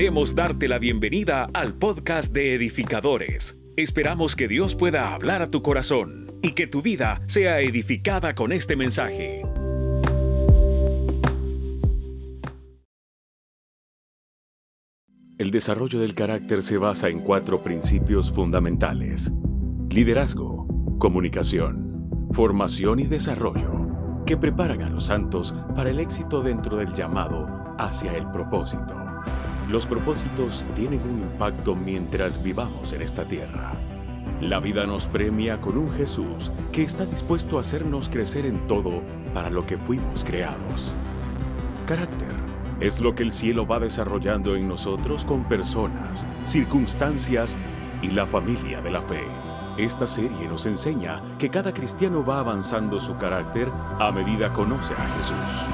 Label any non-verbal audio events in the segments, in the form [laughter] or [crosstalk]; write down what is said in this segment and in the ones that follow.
Queremos darte la bienvenida al podcast de edificadores. Esperamos que Dios pueda hablar a tu corazón y que tu vida sea edificada con este mensaje. El desarrollo del carácter se basa en cuatro principios fundamentales. Liderazgo, comunicación, formación y desarrollo, que preparan a los santos para el éxito dentro del llamado hacia el propósito. Los propósitos tienen un impacto mientras vivamos en esta tierra. La vida nos premia con un Jesús que está dispuesto a hacernos crecer en todo para lo que fuimos creados. Carácter es lo que el cielo va desarrollando en nosotros con personas, circunstancias y la familia de la fe. Esta serie nos enseña que cada cristiano va avanzando su carácter a medida conoce a Jesús.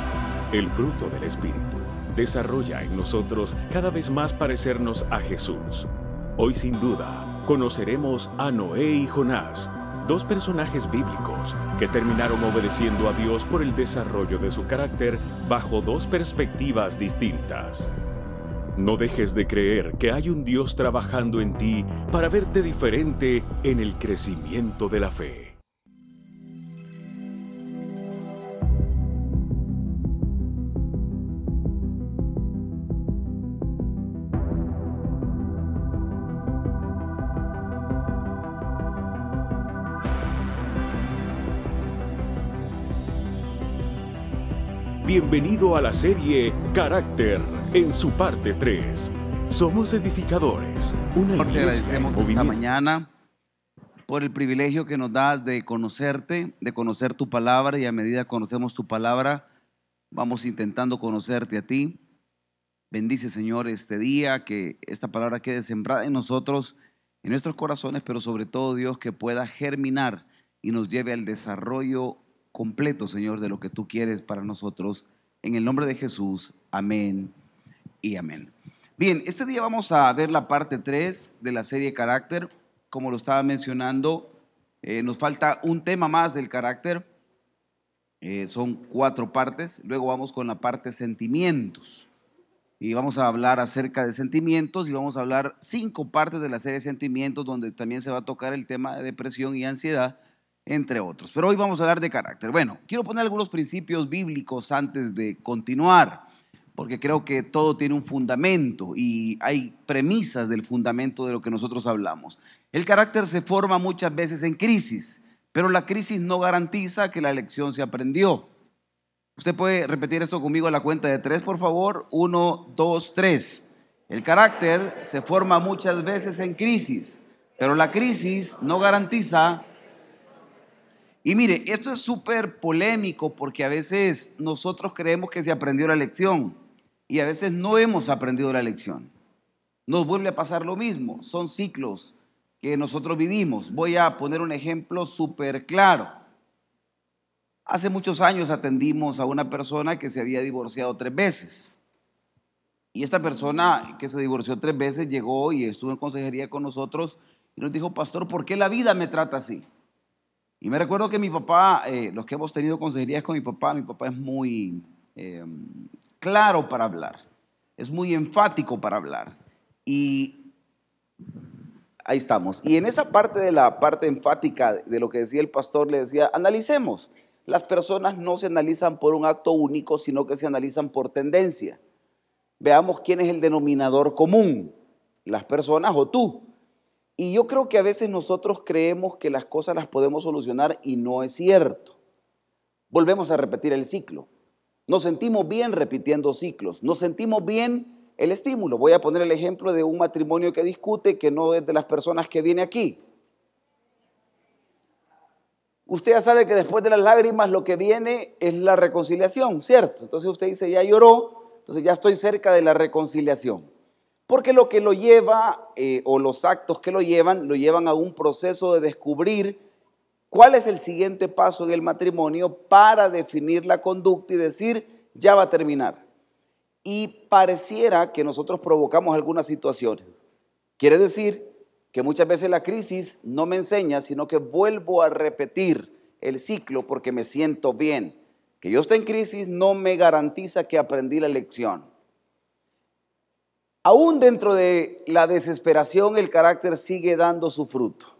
El fruto del Espíritu desarrolla en nosotros cada vez más parecernos a Jesús. Hoy sin duda conoceremos a Noé y Jonás, dos personajes bíblicos que terminaron obedeciendo a Dios por el desarrollo de su carácter bajo dos perspectivas distintas. No dejes de creer que hay un Dios trabajando en ti para verte diferente en el crecimiento de la fe. Bienvenido a la serie Carácter en su parte 3. Somos edificadores, una Te agradecemos esta mañana por el privilegio que nos das de conocerte, de conocer tu palabra y a medida que conocemos tu palabra, vamos intentando conocerte a ti. Bendice, Señor, este día, que esta palabra quede sembrada en nosotros, en nuestros corazones, pero sobre todo, Dios, que pueda germinar y nos lleve al desarrollo completo, Señor, de lo que tú quieres para nosotros. En el nombre de Jesús, amén y amén. Bien, este día vamos a ver la parte 3 de la serie Carácter. Como lo estaba mencionando, eh, nos falta un tema más del carácter. Eh, son cuatro partes. Luego vamos con la parte sentimientos. Y vamos a hablar acerca de sentimientos y vamos a hablar cinco partes de la serie sentimientos donde también se va a tocar el tema de depresión y ansiedad entre otros. Pero hoy vamos a hablar de carácter. Bueno, quiero poner algunos principios bíblicos antes de continuar, porque creo que todo tiene un fundamento y hay premisas del fundamento de lo que nosotros hablamos. El carácter se forma muchas veces en crisis, pero la crisis no garantiza que la lección se aprendió. Usted puede repetir esto conmigo a la cuenta de tres, por favor. Uno, dos, tres. El carácter se forma muchas veces en crisis, pero la crisis no garantiza y mire, esto es súper polémico porque a veces nosotros creemos que se aprendió la lección y a veces no hemos aprendido la lección. Nos vuelve a pasar lo mismo, son ciclos que nosotros vivimos. Voy a poner un ejemplo súper claro. Hace muchos años atendimos a una persona que se había divorciado tres veces. Y esta persona que se divorció tres veces llegó y estuvo en consejería con nosotros y nos dijo, pastor, ¿por qué la vida me trata así? Y me recuerdo que mi papá, eh, los que hemos tenido consejerías con mi papá, mi papá es muy em, claro para hablar, es muy enfático para hablar. Y ahí estamos. Y en esa parte de la parte enfática de lo que decía el pastor, le decía, analicemos. Las personas no se analizan por un acto único, sino que se analizan por tendencia. Veamos quién es el denominador común, las personas o tú. Y yo creo que a veces nosotros creemos que las cosas las podemos solucionar y no es cierto. Volvemos a repetir el ciclo. Nos sentimos bien repitiendo ciclos. Nos sentimos bien el estímulo. Voy a poner el ejemplo de un matrimonio que discute, que no es de las personas que viene aquí. Usted ya sabe que después de las lágrimas lo que viene es la reconciliación, ¿cierto? Entonces usted dice, ya lloró, entonces ya estoy cerca de la reconciliación. Porque lo que lo lleva, eh, o los actos que lo llevan, lo llevan a un proceso de descubrir cuál es el siguiente paso en el matrimonio para definir la conducta y decir, ya va a terminar. Y pareciera que nosotros provocamos algunas situaciones. Quiere decir que muchas veces la crisis no me enseña, sino que vuelvo a repetir el ciclo porque me siento bien. Que yo esté en crisis no me garantiza que aprendí la lección. Aún dentro de la desesperación, el carácter sigue dando su fruto.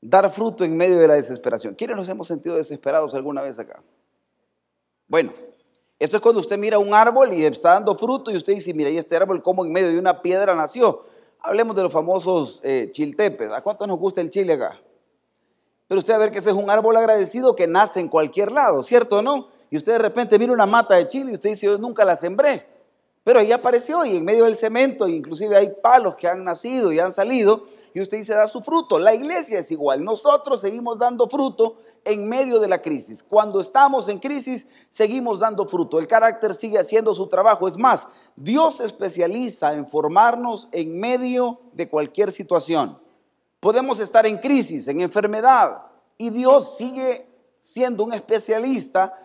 Dar fruto en medio de la desesperación. ¿Quiénes nos hemos sentido desesperados alguna vez acá? Bueno, esto es cuando usted mira un árbol y está dando fruto y usted dice, mira, y este árbol como en medio de una piedra nació. Hablemos de los famosos eh, chiltepes. ¿A cuánto nos gusta el chile acá? Pero usted va a ver que ese es un árbol agradecido que nace en cualquier lado, ¿cierto o no? Y usted de repente mira una mata de chile y usted dice, yo nunca la sembré. Pero ahí apareció y en medio del cemento, inclusive hay palos que han nacido y han salido, y usted dice, da su fruto. La iglesia es igual. Nosotros seguimos dando fruto en medio de la crisis. Cuando estamos en crisis, seguimos dando fruto. El carácter sigue haciendo su trabajo. Es más, Dios se especializa en formarnos en medio de cualquier situación. Podemos estar en crisis, en enfermedad, y Dios sigue siendo un especialista.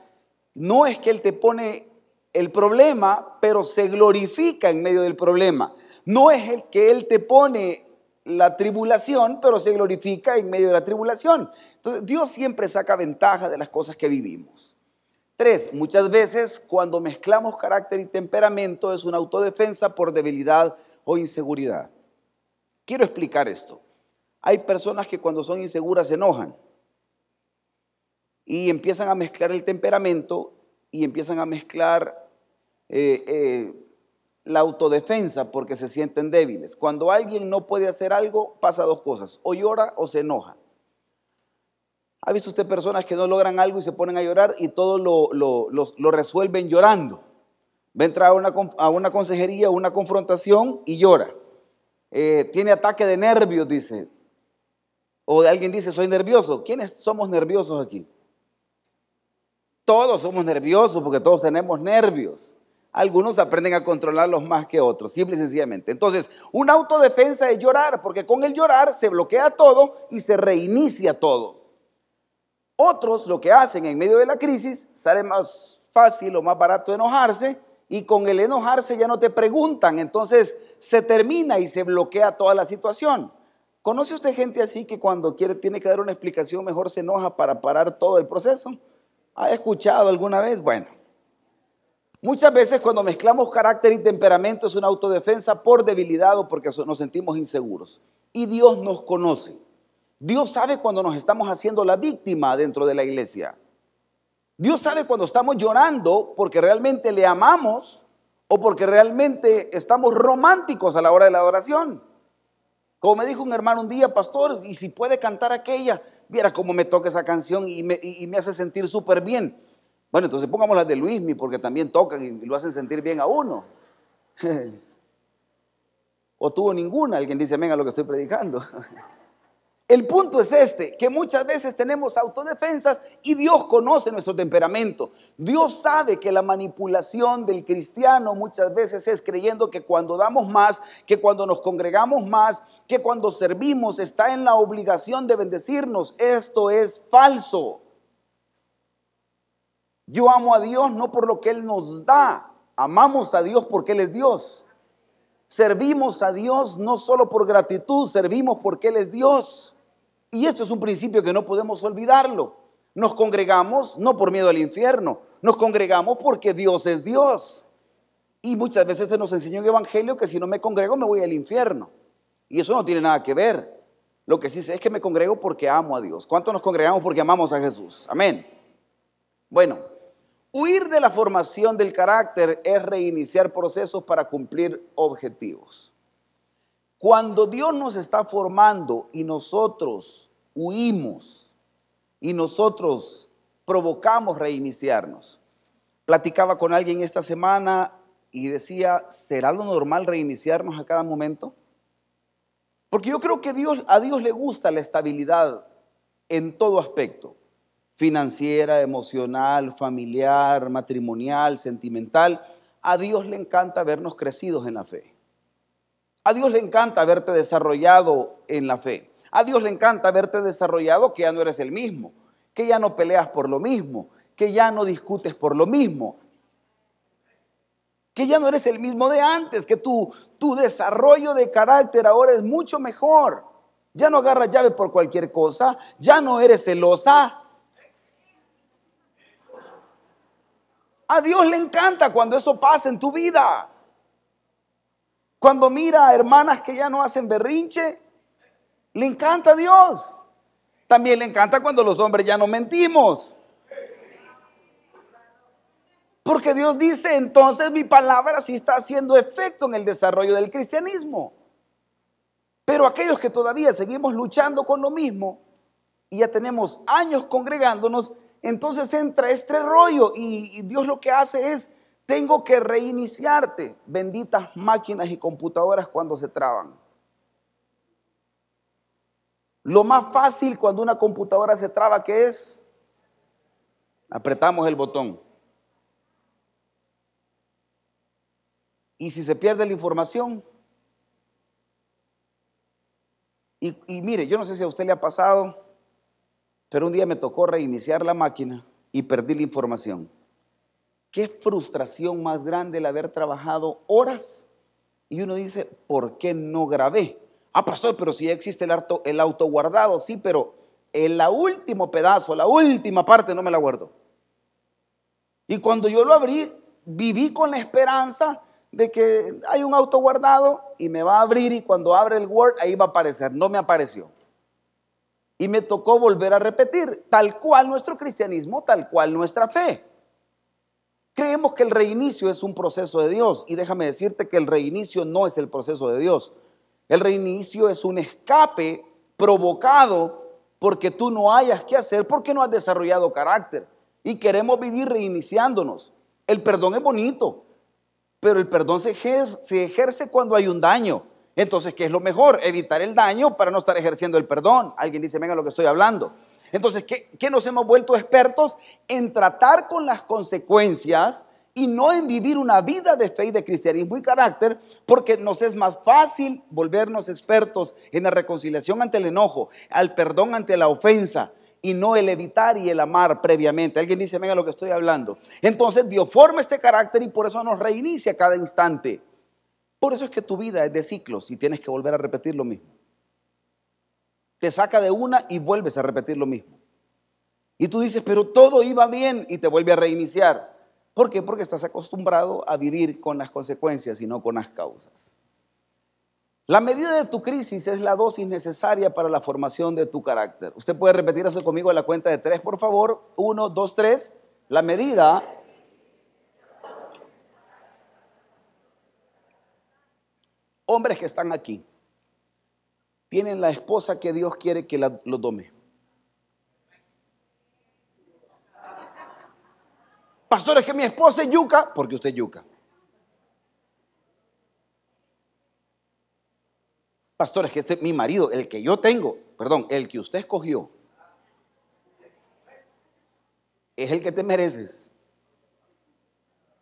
No es que Él te pone el problema, pero se glorifica en medio del problema. No es el que Él te pone la tribulación, pero se glorifica en medio de la tribulación. Entonces, Dios siempre saca ventaja de las cosas que vivimos. Tres, muchas veces cuando mezclamos carácter y temperamento es una autodefensa por debilidad o inseguridad. Quiero explicar esto. Hay personas que cuando son inseguras se enojan y empiezan a mezclar el temperamento y empiezan a mezclar eh, eh, la autodefensa porque se sienten débiles. Cuando alguien no puede hacer algo, pasa dos cosas, o llora o se enoja. ¿Ha visto usted personas que no logran algo y se ponen a llorar y todo lo, resuelven llorando? Va a entrar a una, a una consejería, una confrontación y llora. Eh, tiene ataque de nervios, dice. O alguien dice, soy nervioso. ¿Quiénes somos nerviosos aquí? Todos somos nerviosos porque todos tenemos nervios. Algunos aprenden a controlarlos más que otros, simple y sencillamente. Entonces, una autodefensa es llorar, porque con el llorar se bloquea todo y se reinicia todo. Otros lo que hacen en medio de la crisis, sale más fácil o más barato enojarse y con el enojarse ya no te preguntan, entonces se termina y se bloquea toda la situación. ¿Conoce usted gente así que cuando quiere tiene que dar una explicación mejor se enoja para parar todo el proceso? ¿Ha escuchado alguna vez? Bueno, muchas veces cuando mezclamos carácter y temperamento es una autodefensa por debilidad o porque nos sentimos inseguros. Y Dios nos conoce. Dios sabe cuando nos estamos haciendo la víctima dentro de la iglesia. Dios sabe cuando estamos llorando porque realmente le amamos o porque realmente estamos románticos a la hora de la adoración. Como me dijo un hermano un día, pastor, y si puede cantar aquella, viera cómo me toca esa canción y me, hace sentir súper bien. Bueno, entonces pongamos las de Luismi porque también tocan y lo hacen sentir bien a uno. [laughs] o tuvo ninguna, alguien dice, venga lo que estoy predicando. [laughs] El punto es este, que muchas veces tenemos autodefensas y Dios conoce nuestro temperamento. Dios sabe que la manipulación del cristiano muchas veces es creyendo que cuando damos más, que cuando nos congregamos más, que cuando servimos está en la obligación de bendecirnos. Esto es falso. Yo amo a Dios no por lo que Él nos da, amamos a Dios porque Él es Dios. Servimos a Dios no solo por gratitud, servimos porque Él es Dios. Y esto es un principio que no podemos olvidarlo. Nos congregamos no por miedo al infierno, nos congregamos porque Dios es Dios. Y muchas veces se nos enseñó en Evangelio que si no me congrego me voy al infierno. Y eso no tiene nada que ver. Lo que sí sé es que me congrego porque amo a Dios. ¿Cuánto nos congregamos porque amamos a Jesús? Amén. Bueno, huir de la formación del carácter es reiniciar procesos para cumplir objetivos. Cuando Dios nos está formando y nosotros huimos y nosotros provocamos reiniciarnos. Platicaba con alguien esta semana y decía, ¿será lo normal reiniciarnos a cada momento? Porque yo creo que a Dios le gusta la estabilidad en todo aspecto, financiera, emocional, familiar, matrimonial, sentimental. A Dios le encanta vernos crecidos en la fe. A Dios le encanta verte desarrollado en la fe. A Dios le encanta verte desarrollado que ya no eres el mismo, que ya no peleas por lo mismo, que ya no discutes por lo mismo, que ya no eres el mismo de antes, que tu, tu desarrollo de carácter ahora es mucho mejor. Ya no agarras llave por cualquier cosa, ya no eres celosa. A Dios le encanta cuando eso pasa en tu vida. Cuando mira a hermanas que ya no hacen berrinche, le encanta a Dios. También le encanta cuando los hombres ya no mentimos. Porque Dios dice, entonces mi palabra sí está haciendo efecto en el desarrollo del cristianismo. Pero aquellos que todavía seguimos luchando con lo mismo y ya tenemos años congregándonos, entonces entra este rollo y, Dios lo que hace es, tengo que reiniciarte, benditas máquinas y computadoras cuando se traban. Lo más fácil cuando una computadora se traba, ¿qué es? Apretamos el botón. Y si se pierde la información, y, mire, yo no sé si a usted le ha pasado, pero un día me tocó reiniciar la máquina y perdí la información. Qué frustración más grande el haber trabajado horas y uno dice, ¿por qué no grabé? Ah, pastor, pero si existe el, auto, el autoguardado, sí, pero en la último pedazo, la última parte no me la guardo. Y cuando yo lo abrí, viví con la esperanza de que hay un auto guardado y me va a abrir y cuando abre el Word ahí va a aparecer. No me apareció. Y me tocó volver a repetir, tal cual nuestro cristianismo, tal cual nuestra fe. Creemos que el reinicio es un proceso de Dios y déjame decirte que el reinicio no es el proceso de Dios. El reinicio es un escape provocado porque tú no hayas que hacer, porque no has desarrollado carácter y queremos vivir reiniciándonos. El perdón es bonito, pero el perdón se ejerce, cuando hay un daño. Entonces, ¿qué es lo mejor? Evitar el daño para no estar ejerciendo el perdón. Alguien dice, venga lo que estoy hablando. Entonces, ¿qué, ¿qué, nos hemos vuelto expertos? En tratar con las consecuencias y no en vivir una vida de fe y de cristianismo y carácter, porque nos es más fácil volvernos expertos en la reconciliación ante el enojo, al perdón ante la ofensa, y no el evitar y el amar previamente. Alguien dice, venga lo que estoy hablando. Entonces Dios forma este carácter y por eso nos reinicia cada instante. Por eso es que tu vida es de ciclos y tienes que volver a repetir lo mismo. Te saca de una y vuelves a repetir lo mismo. Y tú dices, pero todo iba bien y te vuelve a reiniciar. ¿Por qué? Porque estás acostumbrado a vivir con las consecuencias y no con las causas. La medida de tu crisis es la dosis necesaria para la formación de tu carácter. Usted puede repetir eso conmigo a la cuenta de tres, por favor. Uno, dos, tres. La medida hombres que están aquí tienen la esposa que Dios quiere que lo tome. Pastores, que mi esposa es yuca, porque usted es yuca. Pastor, es que este mi marido, el que yo tengo, perdón, el que usted escogió, es el que te mereces.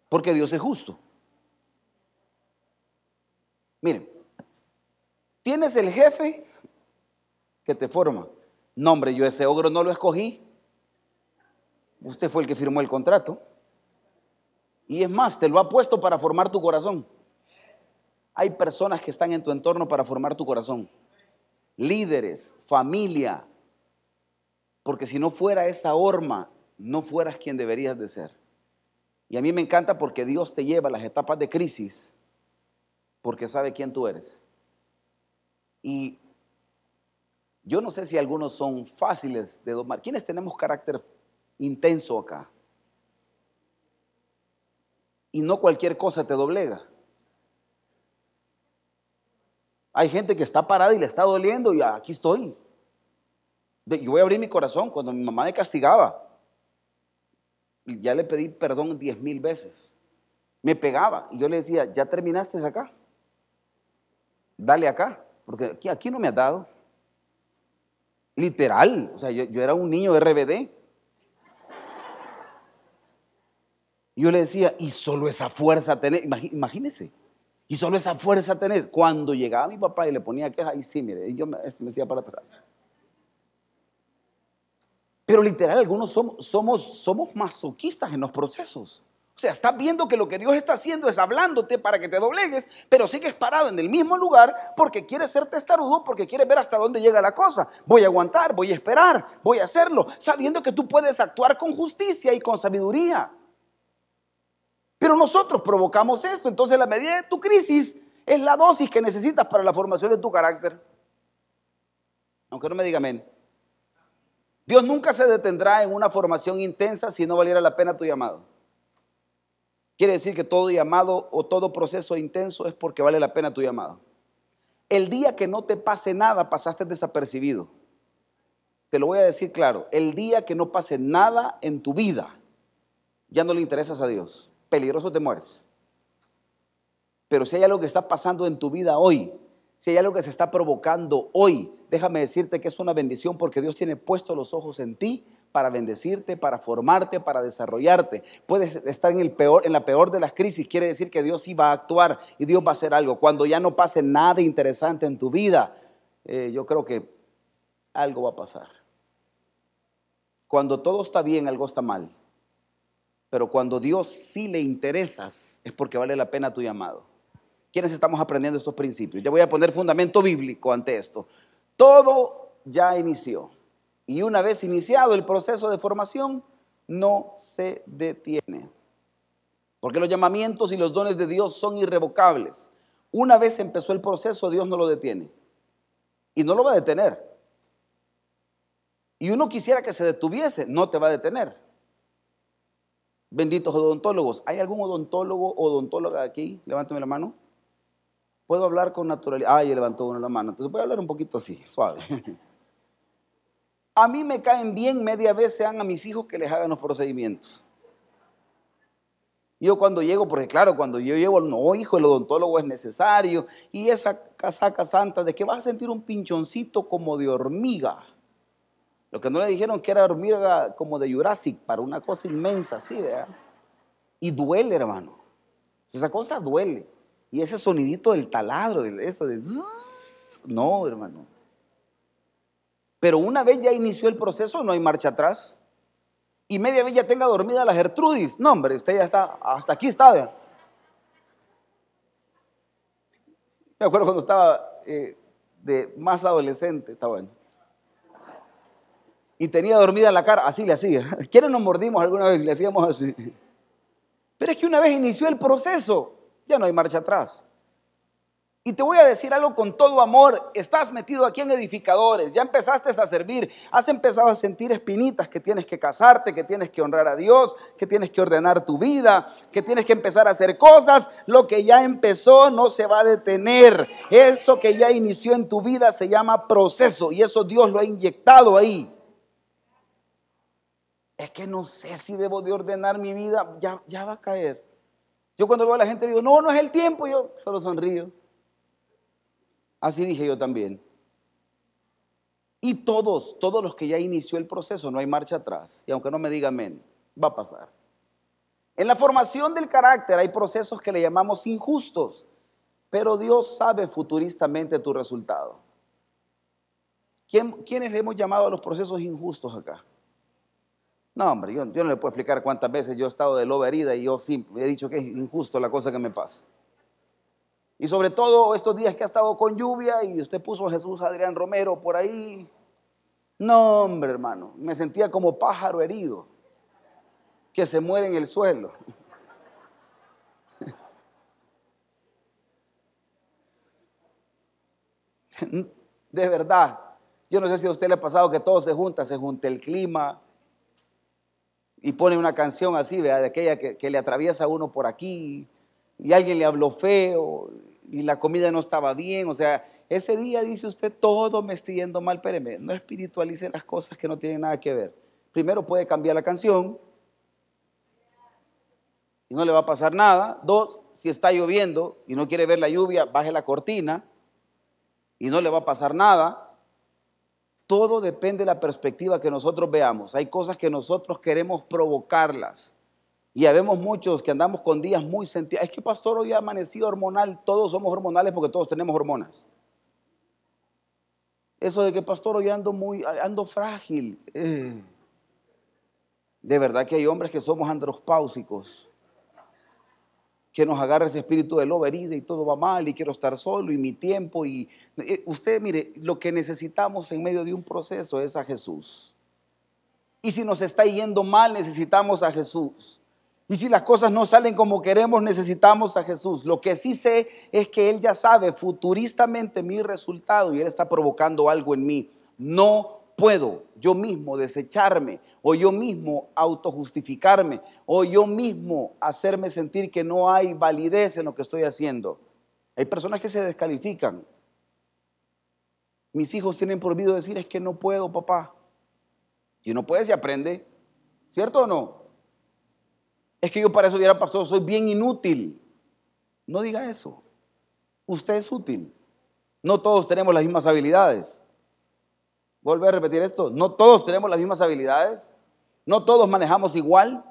Porque Dios es justo. Miren, tienes el jefe que te forma. No, hombre, yo ese ogro no lo escogí. Usted fue el que firmó el contrato. Y es más, te lo ha puesto para formar tu corazón. Hay personas que están en tu entorno para formar tu corazón. Líderes, familia. Porque si no fuera esa horma, no fueras quien deberías de ser. Y a mí me encanta porque Dios te lleva a las etapas de crisis porque sabe quién tú eres. Y yo no sé si algunos son fáciles de domar. ¿Quiénes tenemos carácter intenso acá? Y no cualquier cosa te doblega. Hay gente que está parada y le está doliendo y aquí estoy. Yo voy a abrir mi corazón cuando mi mamá me castigaba. Ya le pedí perdón diez mil veces. Me pegaba y yo le decía, ¿ya terminaste acá? Dale acá, porque aquí, no me has dado. Literal, o sea, yo, era un niño RBD. Yo le decía, y solo esa fuerza tenés, imagínese. Y solo esa fuerza tenés. Cuando llegaba mi papá y le ponía queja, y sí, mire, y yo me, me decía para atrás. Pero literal, algunos somos, somos, somos masoquistas en los procesos. O sea, estás viendo que lo que Dios está haciendo es hablándote para que te doblegues, pero sigues parado en el mismo lugar porque quieres ser testarudo, porque quieres ver hasta dónde llega la cosa. Voy a aguantar, voy a esperar, voy a hacerlo, sabiendo que tú puedes actuar con justicia y con sabiduría. Pero nosotros provocamos esto. Entonces, la medida de tu crisis Es la dosis que necesitas para la formación de tu carácter. Aunque no me diga amén. Dios nunca se detendrá en una formación intensa si no valiera la pena tu llamado. Quiere decir que todo llamado o todo proceso intenso es porque vale la pena tu llamado. El día que no te pase nada, pasaste desapercibido. Te lo voy a decir claro. El día que no pase nada en tu vida, ya no le interesas a Dios. Peligroso te mueres. Pero si hay algo que está pasando en tu vida hoy, si hay algo que se está provocando hoy, déjame decirte que es una bendición porque Dios tiene puesto los ojos en ti para bendecirte, para formarte, para desarrollarte. Puedes estar en, el peor, en la peor de las crisis, quiere decir que Dios sí va a actuar y Dios va a hacer algo. Cuando ya no pase nada interesante en tu vida, eh, yo creo que algo va a pasar. Cuando todo está bien, algo está mal. Pero cuando Dios sí le interesas, es porque vale la pena tu llamado. ¿Quiénes estamos aprendiendo estos principios? Ya voy a poner fundamento bíblico ante esto. Todo ya inició. Y una vez iniciado el proceso de formación, no se detiene. Porque los llamamientos y los dones de Dios son irrevocables. Una vez empezó el proceso, Dios no lo detiene. Y no lo va a detener. Y uno quisiera que se detuviese, no te va a detener. Benditos odontólogos. ¿Hay algún odontólogo o odontóloga aquí? Levántame la mano. ¿Puedo hablar con naturalidad? Ah, ya levantó uno la mano. Entonces voy a hablar un poquito así, suave. [laughs] A mí me caen bien media vez sean a mis hijos que les hagan los procedimientos. Yo cuando llego, porque claro, cuando yo llego, no, hijo, el odontólogo es necesario. Y esa casaca santa de que vas a sentir un pinchoncito como de hormiga. Lo que no le dijeron que era hormiga como de Jurassic, para una cosa inmensa, así, ¿verdad? Y duele, hermano. Esa cosa duele. Y ese sonidito del taladro, eso de... No, hermano. Pero una vez ya inició el proceso, no hay marcha atrás. Y media vez ya tenga dormida la Gertrudis. No, hombre, usted ya está, hasta aquí está. Me acuerdo cuando estaba eh, de más adolescente, está bueno. Y tenía dormida la cara, así le hacía. [laughs] ¿Quiénes nos mordimos alguna vez? Le hacíamos así. Pero es que una vez inició el proceso, ya no hay marcha atrás. Y te voy a decir algo con todo amor, estás metido aquí en edificadores, ya empezaste a servir, has empezado a sentir espinitas que tienes que casarte, que tienes que honrar a Dios, que tienes que ordenar tu vida, que tienes que empezar a hacer cosas, lo que ya empezó no se va a detener. Eso que ya inició en tu vida se llama proceso y eso Dios lo ha inyectado ahí. Es que no sé si debo de ordenar mi vida, ya, ya va a caer. Yo cuando veo a la gente digo, no, no es el tiempo, yo solo sonrío. Así dije yo también. Y todos, todos los que ya inició el proceso, no hay marcha atrás. Y aunque no me diga amén, va a pasar. En la formación del carácter hay procesos que le llamamos injustos, pero Dios sabe futuristamente tu resultado. ¿Quién, ¿Quiénes le hemos llamado a los procesos injustos acá? No, hombre, yo, no le puedo explicar cuántas veces yo he estado de lobo herida y yo sí he dicho que es injusto la cosa que me pasa. Y sobre todo estos días que ha estado con lluvia y usted puso Jesús Adrián Romero por ahí. No, hombre, hermano, me sentía como pájaro herido que se muere en el suelo. [laughs] De verdad, yo no sé si a usted le ha pasado que todo se junta, se junta el clima y pone una canción así, ¿verdad? de aquella que, que le atraviesa a uno por aquí y alguien le habló feo y la comida no estaba bien. O sea, ese día dice usted, todo me está yendo mal, espéreme, no espiritualice las cosas que no tienen nada que ver. Primero puede cambiar la canción y no le va a pasar nada. Dos, si está lloviendo y no quiere ver la lluvia, baje la cortina y no le va a pasar nada. Todo depende de la perspectiva que nosotros veamos. Hay cosas que nosotros queremos provocarlas. Y habemos muchos que andamos con días muy sentidos. Es que pastor, hoy amanecido hormonal. Todos somos hormonales porque todos tenemos hormonas. Eso de que pastor, hoy ando muy, ando frágil. Eh. De verdad que hay hombres que somos andropáusicos. Que nos agarra ese espíritu de lobo herida y todo va mal y quiero estar solo y mi tiempo. Y eh, usted, mire, lo que necesitamos en medio de un proceso es a Jesús. Y si nos está yendo mal, necesitamos a Jesús. Y si las cosas no salen como queremos, necesitamos a Jesús. Lo que sí sé es que Él ya sabe futuristamente mi resultado y Él está provocando algo en mí. No puedo yo mismo desecharme o yo mismo autojustificarme o yo mismo hacerme sentir que no hay validez en lo que estoy haciendo. Hay personas que se descalifican. Mis hijos tienen prohibido decir es que no puedo, papá. Si no puede, se aprende. ¿Cierto o no? Es que yo para eso hubiera pasado, soy bien inútil. No diga eso. Usted es útil. No todos tenemos las mismas habilidades. Vuelve a repetir esto. No todos tenemos las mismas habilidades. No todos manejamos igual.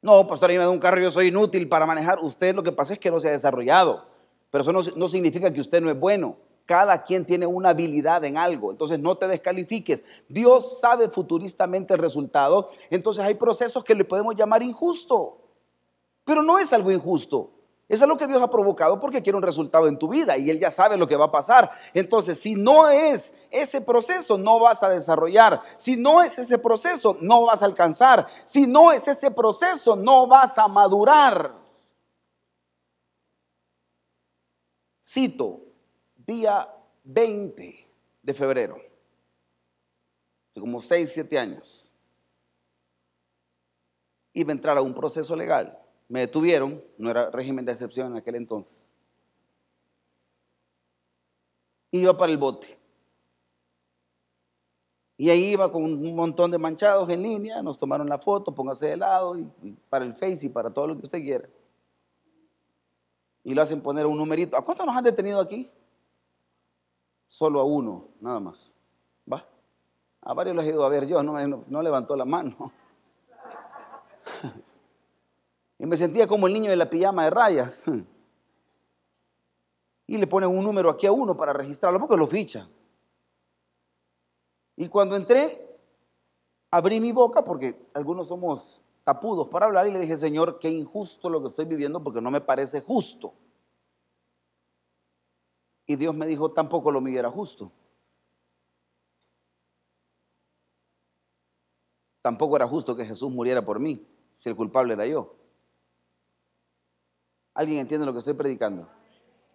No, pastor, a me da un carro, yo soy inútil para manejar. Usted lo que pasa es que no se ha desarrollado. Pero eso no, no significa que usted no es bueno. Cada quien tiene una habilidad en algo, entonces no te descalifiques. Dios sabe futuristamente el resultado, entonces hay procesos que le podemos llamar injusto, pero no es algo injusto. Es lo que Dios ha provocado porque quiere un resultado en tu vida y Él ya sabe lo que va a pasar. Entonces, si no es ese proceso, no vas a desarrollar. Si no es ese proceso, no vas a alcanzar. Si no es ese proceso, no vas a madurar. Cito, día 20 de febrero, hace como 6, 7 años, iba a entrar a un proceso legal. Me detuvieron, no era régimen de excepción en aquel entonces. Iba para el bote. Y ahí iba con un montón de manchados en línea, nos tomaron la foto, póngase de lado, para el Face y para todo lo que usted quiera. Y lo hacen poner un numerito. ¿A cuántos nos han detenido aquí? Solo a uno, nada más. ¿Va? A varios los he ido a ver yo, no, no, levantó la mano. [laughs] y me sentía como el niño de la pijama de rayas. y le ponen un número aquí a uno para registrarlo, porque lo ficha. Y cuando entré, abrí mi boca, porque algunos somos tapudos para hablar, y le dije, Señor, qué injusto lo que estoy viviendo, porque no me parece justo. Y Dios me dijo, tampoco lo mío era justo. Tampoco era justo que Jesús muriera por mí, si el culpable era yo. ¿Alguien entiende lo que estoy predicando?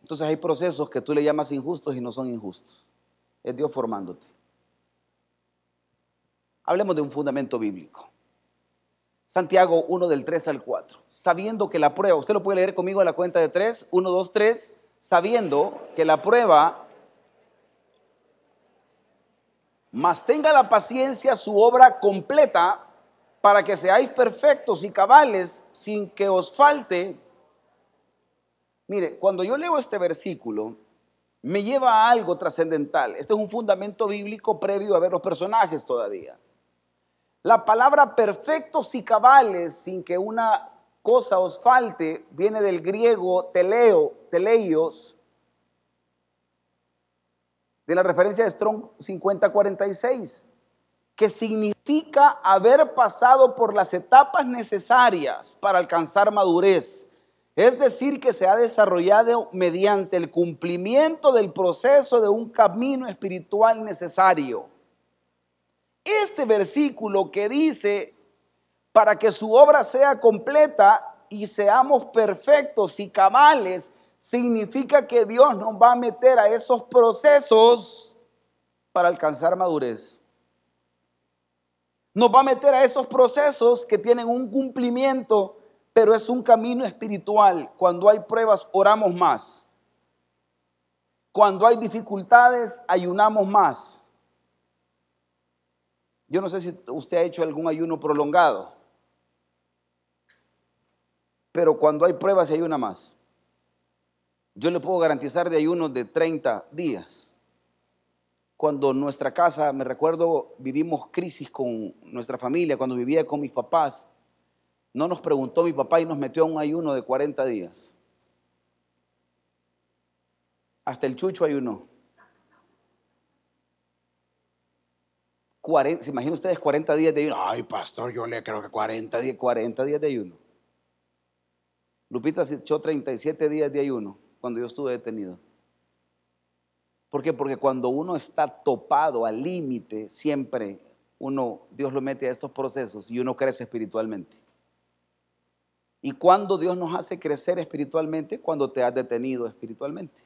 Entonces hay procesos que tú le llamas injustos y no son injustos. Es Dios formándote. Hablemos de un fundamento bíblico. Santiago 1 del 3 al 4. Sabiendo que la prueba, usted lo puede leer conmigo a la cuenta de 3, 1, 2, 3 sabiendo que la prueba, más tenga la paciencia su obra completa, para que seáis perfectos y cabales sin que os falte. Mire, cuando yo leo este versículo, me lleva a algo trascendental. Este es un fundamento bíblico previo a ver los personajes todavía. La palabra perfectos y cabales sin que una cosa os falte viene del griego teleo, de la referencia de Strong 5046, que significa haber pasado por las etapas necesarias para alcanzar madurez. Es decir, que se ha desarrollado mediante el cumplimiento del proceso de un camino espiritual necesario. Este versículo que dice, para que su obra sea completa y seamos perfectos y cabales, significa que Dios nos va a meter a esos procesos para alcanzar madurez. Nos va a meter a esos procesos que tienen un cumplimiento, pero es un camino espiritual. Cuando hay pruebas, oramos más. Cuando hay dificultades, ayunamos más. Yo no sé si usted ha hecho algún ayuno prolongado, pero cuando hay pruebas, ayuna más. Yo le puedo garantizar de ayunos de 30 días. Cuando nuestra casa, me recuerdo, vivimos crisis con nuestra familia, cuando vivía con mis papás, no nos preguntó mi papá y nos metió a un ayuno de 40 días. Hasta el chucho ayunó. 40, ¿Se imaginan ustedes 40 días de ayuno? Ay, pastor, yo le creo que 40 días, 40 días de ayuno. Lupita se echó 37 días de ayuno cuando yo estuve detenido. ¿Por qué? Porque cuando uno está topado al límite, siempre uno, Dios lo mete a estos procesos y uno crece espiritualmente. ¿Y cuándo Dios nos hace crecer espiritualmente? Cuando te has detenido espiritualmente.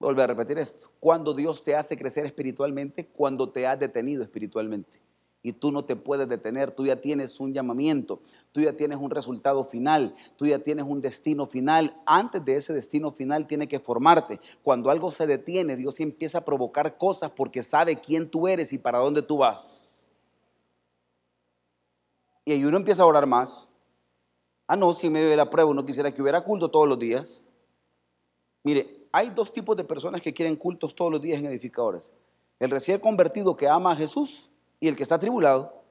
Vuelvo a repetir esto. Cuando Dios te hace crecer espiritualmente, cuando te has detenido espiritualmente. Y tú no te puedes detener, tú ya tienes un llamamiento, tú ya tienes un resultado final, tú ya tienes un destino final. Antes de ese destino final tiene que formarte. Cuando algo se detiene, Dios empieza a provocar cosas porque sabe quién tú eres y para dónde tú vas. Y ahí uno empieza a orar más. Ah, no, si en medio de la prueba uno quisiera que hubiera culto todos los días. Mire, hay dos tipos de personas que quieren cultos todos los días en edificadores. El recién convertido que ama a Jesús y el que está tribulado.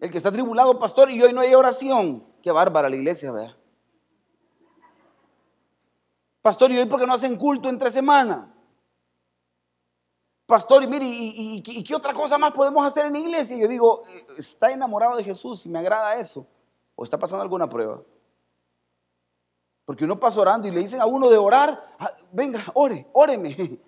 El que está tribulado, pastor, y hoy no hay oración. Qué bárbara la iglesia, ¿verdad? Pastor, ¿y hoy por qué no hacen culto entre semana? Pastor, y mire, ¿y, qué otra cosa más podemos hacer en la iglesia? Yo digo, eh, está enamorado de Jesús y me agrada eso. ¿O está pasando alguna prueba? Porque uno pasa orando y le dicen a uno de orar, ah, venga, ore, óreme.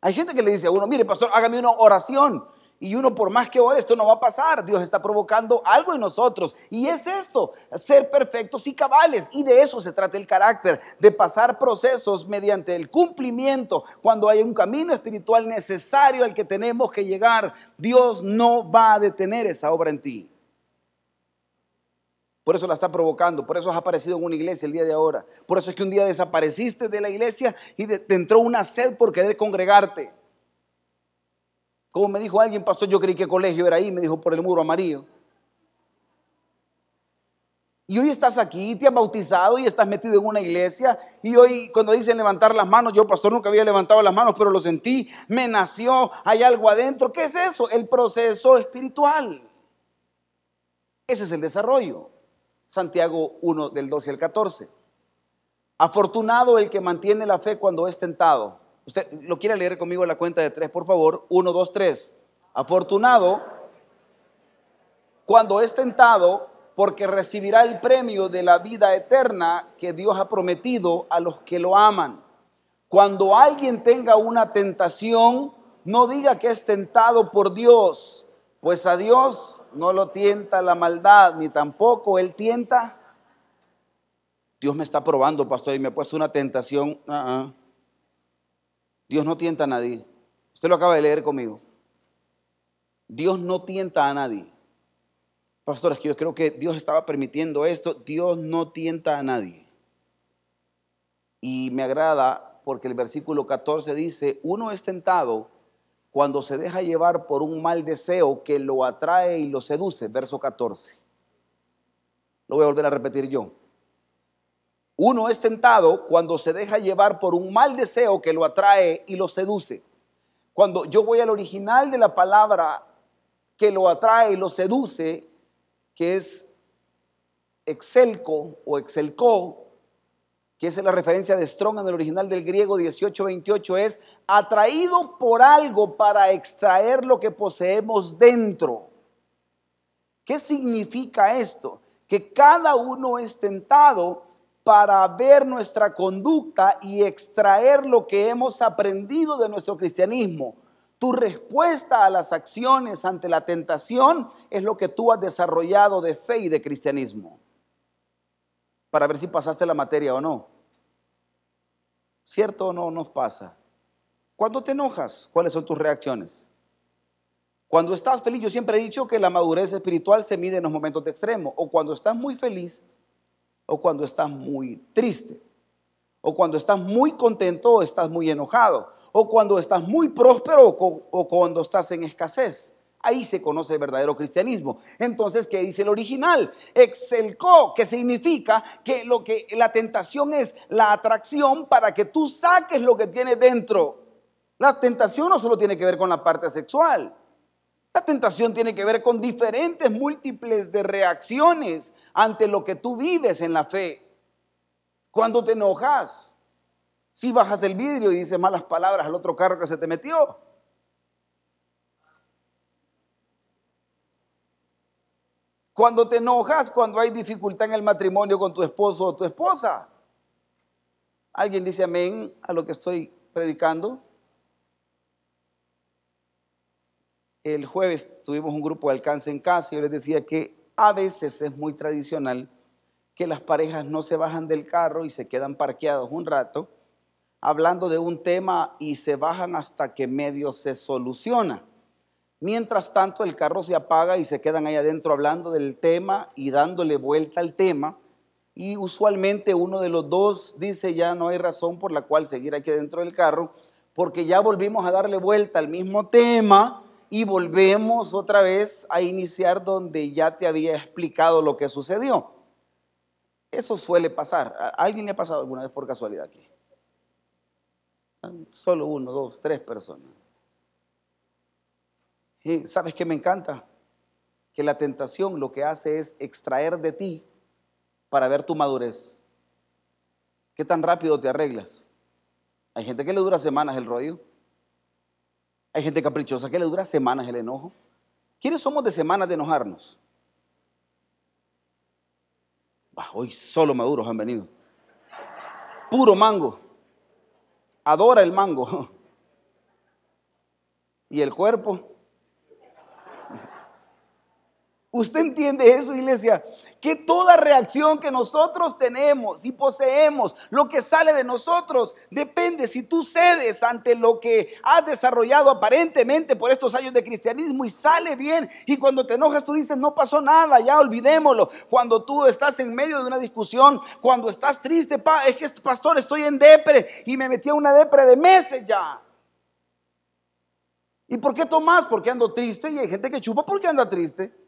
Hay gente que le dice a uno, mire, pastor, hágame una oración. Y uno, por más que ore, esto no va a pasar. Dios está provocando algo en nosotros. Y es esto, ser perfectos y cabales. Y de eso se trata el carácter, de pasar procesos mediante el cumplimiento. Cuando hay un camino espiritual necesario al que tenemos que llegar, Dios no va a detener esa obra en ti. Por eso la está provocando, por eso has aparecido en una iglesia el día de ahora. Por eso es que un día desapareciste de la iglesia y te entró una sed por querer congregarte. Como me dijo alguien, pastor, yo creí que colegio era ahí, me dijo por el muro amarillo. Y hoy estás aquí, te has bautizado y estás metido en una iglesia. Y hoy cuando dicen levantar las manos, yo pastor nunca había levantado las manos, pero lo sentí, me nació, hay algo adentro. ¿Qué es eso? El proceso espiritual. Ese es el desarrollo. Santiago 1 del 12 al 14. Afortunado el que mantiene la fe cuando es tentado. Usted lo quiere leer conmigo en la cuenta de tres, por favor. 1, 2, 3. Afortunado cuando es tentado porque recibirá el premio de la vida eterna que Dios ha prometido a los que lo aman. Cuando alguien tenga una tentación, no diga que es tentado por Dios, pues a Dios no lo tienta la maldad, ni tampoco él tienta. Dios me está probando, pastor, y me ha puesto una tentación. Ah, ah. Dios no tienta a nadie. Usted lo acaba de leer conmigo. Dios no tienta a nadie. Pastor, es que yo creo que Dios estaba permitiendo esto. Dios no tienta a nadie. Y me agrada porque el versículo 14 dice, uno es tentado cuando se deja llevar por un mal deseo que lo atrae y lo seduce. Verso 14. Lo voy a volver a repetir yo. Uno es tentado cuando se deja llevar por un mal deseo que lo atrae y lo seduce. Cuando yo voy al original de la palabra que lo atrae y lo seduce, que es excelco o excelco, que es la referencia de Strong en el original del griego 1828, es atraído por algo para extraer lo que poseemos dentro. ¿Qué significa esto? Que cada uno es tentado para ver nuestra conducta y extraer lo que hemos aprendido de nuestro cristianismo. Tu respuesta a las acciones ante la tentación es lo que tú has desarrollado de fe y de cristianismo para ver si pasaste la materia o no. ¿Cierto o no nos pasa? Cuando te enojas, ¿cuáles son tus reacciones? Cuando estás feliz, yo siempre he dicho que la madurez espiritual se mide en los momentos de extremo, o cuando estás muy feliz, o cuando estás muy triste, o cuando estás muy contento o estás muy enojado, o cuando estás muy próspero o cuando estás en escasez. Ahí se conoce el verdadero cristianismo. Entonces, ¿qué dice el original? Excelco, que significa que lo que la tentación es la atracción para que tú saques lo que tienes dentro. La tentación no solo tiene que ver con la parte sexual. La tentación tiene que ver con diferentes múltiples de reacciones ante lo que tú vives en la fe. Cuando te enojas, si bajas el vidrio y dices malas palabras al otro carro que se te metió, Cuando te enojas, cuando hay dificultad en el matrimonio con tu esposo o tu esposa. ¿Alguien dice amén a lo que estoy predicando? El jueves tuvimos un grupo de alcance en casa y yo les decía que a veces es muy tradicional que las parejas no se bajan del carro y se quedan parqueados un rato hablando de un tema y se bajan hasta que medio se soluciona. Mientras tanto, el carro se apaga y se quedan ahí adentro hablando del tema y dándole vuelta al tema. Y usualmente uno de los dos dice ya no hay razón por la cual seguir aquí dentro del carro, porque ya volvimos a darle vuelta al mismo tema y volvemos otra vez a iniciar donde ya te había explicado lo que sucedió. Eso suele pasar. ¿A alguien le ha pasado alguna vez por casualidad aquí? Solo uno, dos, tres personas. Sabes qué me encanta? Que la tentación lo que hace es extraer de ti para ver tu madurez. ¿Qué tan rápido te arreglas? Hay gente que le dura semanas el rollo. Hay gente caprichosa que le dura semanas el enojo. ¿Quiénes somos de semanas de enojarnos? hoy solo maduros han venido. Puro mango adora el mango. [laughs] ¿Y el cuerpo? ¿Usted entiende eso, iglesia? Que toda reacción que nosotros tenemos y poseemos, lo que sale de nosotros, depende si tú cedes ante lo que has desarrollado aparentemente por estos años de cristianismo y sale bien. Y cuando te enojas, tú dices, no pasó nada, ya olvidémoslo. Cuando tú estás en medio de una discusión, cuando estás triste, es que pastor, estoy en depre y me metí a una depre de meses ya. ¿Y por qué tomas? Porque ando triste y hay gente que chupa porque anda triste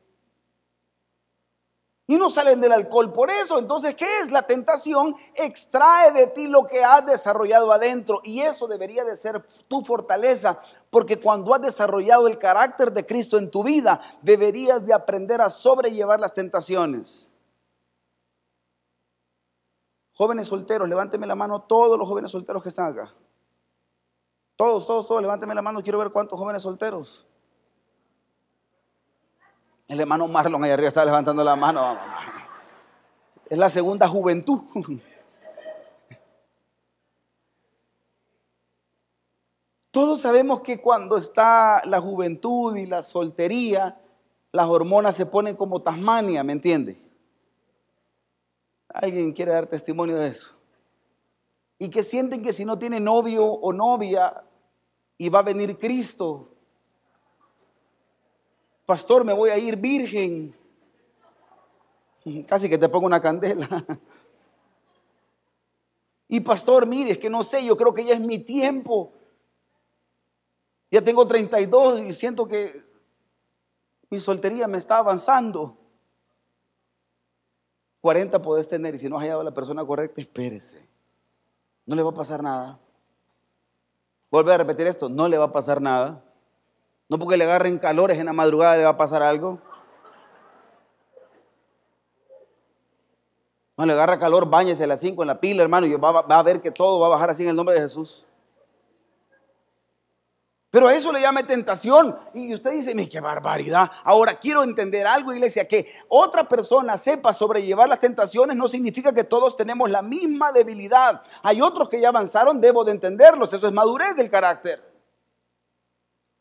y no salen del alcohol por eso. Entonces, ¿qué es? La tentación extrae de ti lo que has desarrollado adentro y eso debería de ser tu fortaleza, porque cuando has desarrollado el carácter de Cristo en tu vida, deberías de aprender a sobrellevar las tentaciones. Jóvenes solteros, levánteme la mano todos los jóvenes solteros que están acá. Todos, todos, todos, levánteme la mano, quiero ver cuántos jóvenes solteros. El hermano Marlon ahí arriba está levantando la mano. Es la segunda juventud. Todos sabemos que cuando está la juventud y la soltería, las hormonas se ponen como Tasmania, ¿me entiende? ¿Alguien quiere dar testimonio de eso? Y que sienten que si no tiene novio o novia y va a venir Cristo, pastor, me voy a ir virgen. [laughs] Casi que te pongo una candela. [laughs] Y pastor, mire, es que no sé, yo creo que ya es mi tiempo. Ya tengo 32 y siento que mi soltería me está avanzando. 40 podés tener y si no has hallado a la persona correcta, espérese. No le va a pasar nada. Vuelve a repetir esto, no le va a pasar nada. No porque le agarren calores en la madrugada le va a pasar algo. No le agarra calor, bañese a las 5 en la pila, hermano, y va, va, a ver que todo va a bajar así en el nombre de Jesús. Pero a eso le llama tentación. Y usted dice, qué barbaridad. Ahora quiero entender algo, iglesia, que otra persona sepa sobrellevar las tentaciones no significa que todos tenemos la misma debilidad. Hay otros que ya avanzaron, debo de entenderlos. Eso es madurez del carácter.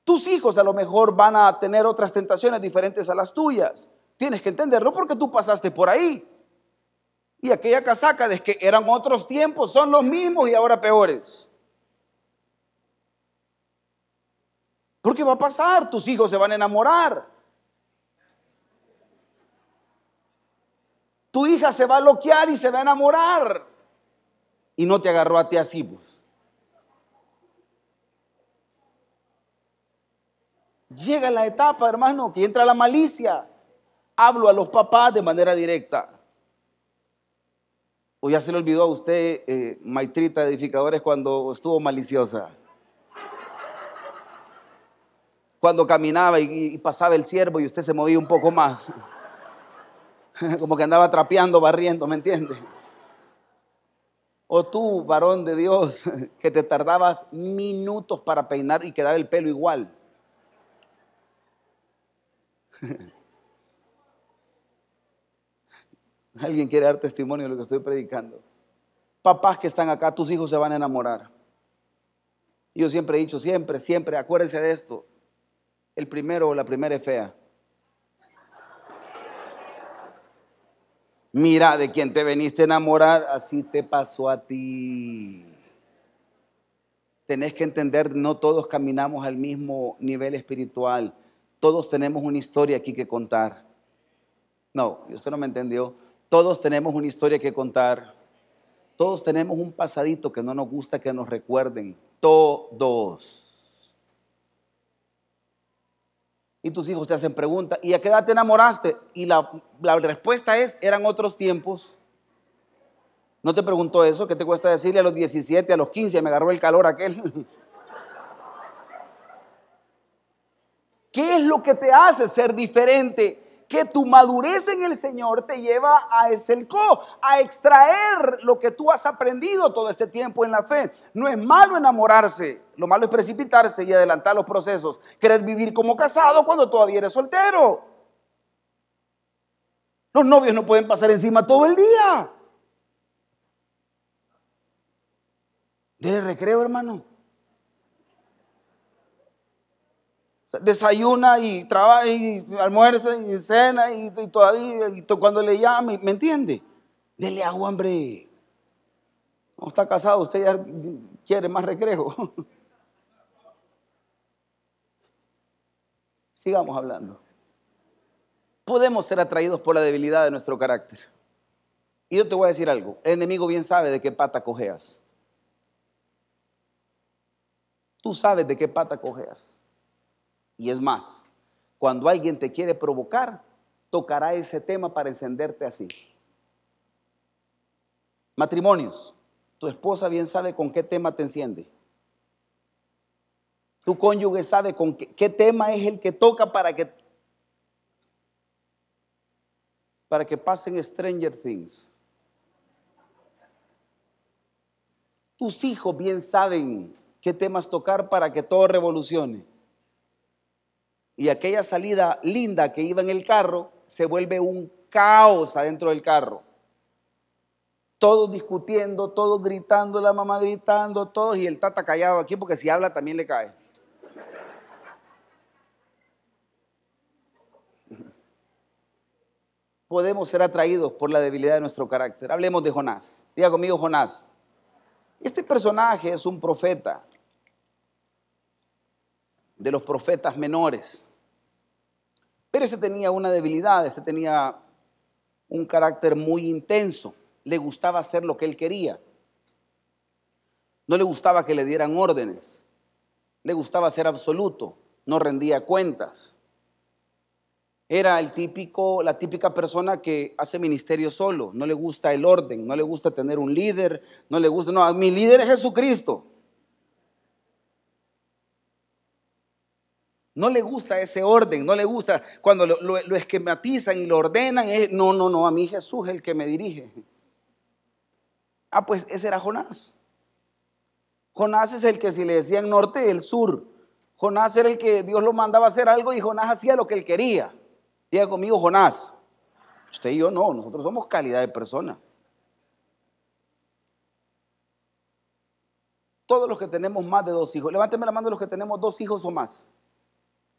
Tus hijos a lo mejor van a tener otras tentaciones diferentes a las tuyas. Tienes que entenderlo porque tú pasaste por ahí. Y aquella casaca de que eran otros tiempos, son los mismos y ahora peores. Porque va a pasar, tus hijos se van a enamorar. Tu hija se va a loquear y se va a enamorar. Y no te agarró a ti así, pues. Llega la etapa, hermano, que entra la malicia. Hablo a los papás de manera directa. O ya se le olvidó a usted, eh, de edificadores, cuando estuvo maliciosa. Cuando caminaba y, y pasaba el ciervo y usted se movía un poco más. [laughs] Como que andaba trapeando, barriendo, ¿me entiende? O tú, varón de Dios, [laughs] que te tardabas minutos para peinar y quedaba el pelo igual. Alguien quiere dar testimonio de lo que estoy predicando. Papás que están acá, tus hijos se van a enamorar. Yo siempre he dicho, siempre, siempre, acuérdense de esto. El primero o la primera es fea. Mira, de quien te veniste a enamorar, así te pasó a ti. Tenés que entender, no todos caminamos al mismo nivel espiritual. Todos tenemos una historia aquí que contar. No, usted no me entendió. Todos tenemos una historia que contar. Todos tenemos un pasadito que no nos gusta que nos recuerden. Todos. Y tus hijos te hacen preguntas, ¿y a qué edad te enamoraste? Y la, respuesta es, eran otros tiempos. ¿No te preguntó eso? ¿Qué te cuesta decirle a los 17, a los 15? Me agarró el calor aquel. [laughs] ¿Qué es lo que te hace ser diferente? que tu madurez en el Señor te lleva a co, a extraer lo que tú has aprendido todo este tiempo en la fe. No es malo enamorarse, lo malo es precipitarse y adelantar los procesos. Querer vivir como casado cuando todavía eres soltero. Los novios no pueden pasar encima todo el día. Dele recreo, hermano. Desayuna y trabaja y almuerza y cena y, todavía y cuando le llama, ¿me entiende? Dele agua, hombre. No está casado, usted ya quiere más recreo. [laughs] Sigamos hablando. Podemos ser atraídos por la debilidad de nuestro carácter. Y yo te voy a decir algo, el enemigo bien sabe de qué pata cojeas. Tú sabes de qué pata cojeas. Y es más, cuando alguien te quiere provocar, tocará ese tema para encenderte así. Matrimonios, tu esposa bien sabe con qué tema te enciende. Tu cónyuge sabe con qué, tema es el que toca para que para que pasen Stranger Things. Tus hijos bien saben qué temas tocar para que todo revolucione y aquella salida linda que iba en el carro se vuelve un caos adentro del carro. Todos discutiendo, todos gritando, la mamá gritando, todos y el tata callado aquí porque si habla también le cae. Podemos ser atraídos por la debilidad de nuestro carácter. Hablemos de Jonás. Diga conmigo Jonás. Este personaje es un profeta de los profetas menores. Pero ese tenía una debilidad, ese tenía un carácter muy intenso. Le gustaba hacer lo que él quería. No le gustaba que le dieran órdenes. Le gustaba ser absoluto. No rendía cuentas. Era el típico, la típica persona que hace ministerio solo. No le gusta el orden, no le gusta tener un líder, no le gusta. No, mi líder es Jesucristo. No le gusta ese orden, no le gusta cuando lo, esquematizan y lo ordenan. no, no, no, a mí Jesús es el que me dirige. Ah, pues ese era Jonás. Jonás es el que si le decían norte, el sur. Jonás era el que Dios lo mandaba a hacer algo y Jonás hacía lo que él quería. Diga conmigo, Jonás. Usted y yo no, nosotros somos calidad de persona. Todos los que tenemos más de dos hijos, levánteme la mano de los que tenemos dos hijos o más.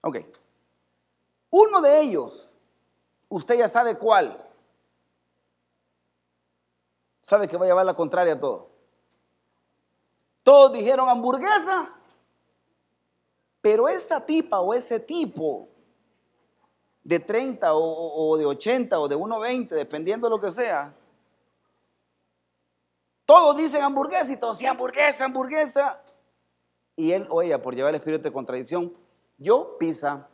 Ok. Uno de ellos, usted ya sabe cuál. Sabe que va a llevar la contraria a todo. Todos dijeron hamburguesa, pero esa tipa o ese tipo de 30 o, de 80 o de 1,20, dependiendo de lo que sea, todos dicen hamburguesa y todos, sí, hamburguesa, hamburguesa. Y él o ella, por llevar el espíritu de contradicción, yo pisa.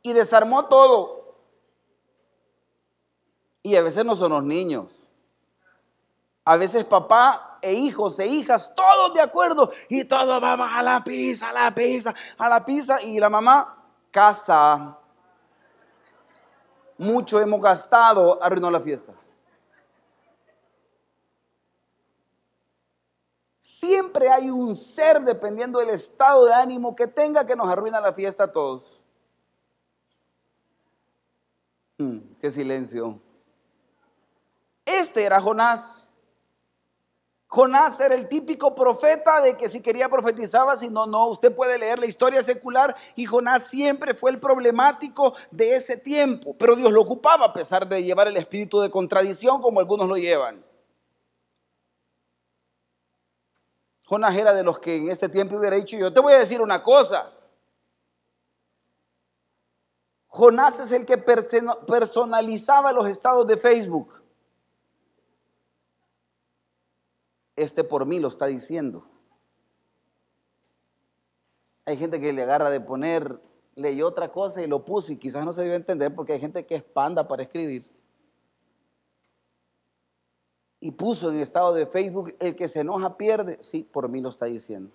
Y desarmó todo. Y a veces no son los niños. A veces papá e hijos e hijas, todos de acuerdo. Y todos vamos a la pizza, a la pizza, a la pizza. Y la mamá, casa. Mucho hemos gastado, arruinó la fiesta. Siempre hay un ser, dependiendo del estado de ánimo que tenga, que nos arruina la fiesta a todos. Hmm, qué silencio. Este era Jonás. Jonás era el típico profeta de que si quería profetizaba, si no, no. Usted puede leer la historia secular y Jonás siempre fue el problemático de ese tiempo. Pero Dios lo ocupaba a pesar de llevar el espíritu de contradicción como algunos lo llevan. Jonás era de los que en este tiempo hubiera dicho, yo te voy a decir una cosa. Jonás es el que personalizaba los estados de Facebook. este por mí lo está diciendo. Hay gente que le agarra de poner, leyó otra cosa y lo puso y quizás no se dio a entender porque hay gente que es panda para escribir. Y puso en estado de Facebook, el que se enoja pierde. Sí, por mí lo está diciendo.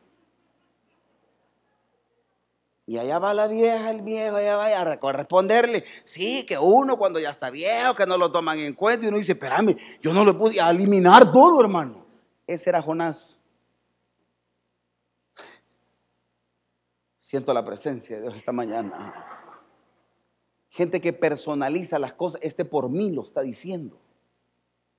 Y allá va la vieja, el viejo, allá va a responderle. Sí, que uno cuando ya está viejo, que no lo toman en cuenta, y uno dice, espérame, yo no lo puse a eliminar todo, hermano. Ese era Jonás. Siento la presencia de Dios esta mañana. Gente que personaliza las cosas. Este por mí lo está diciendo.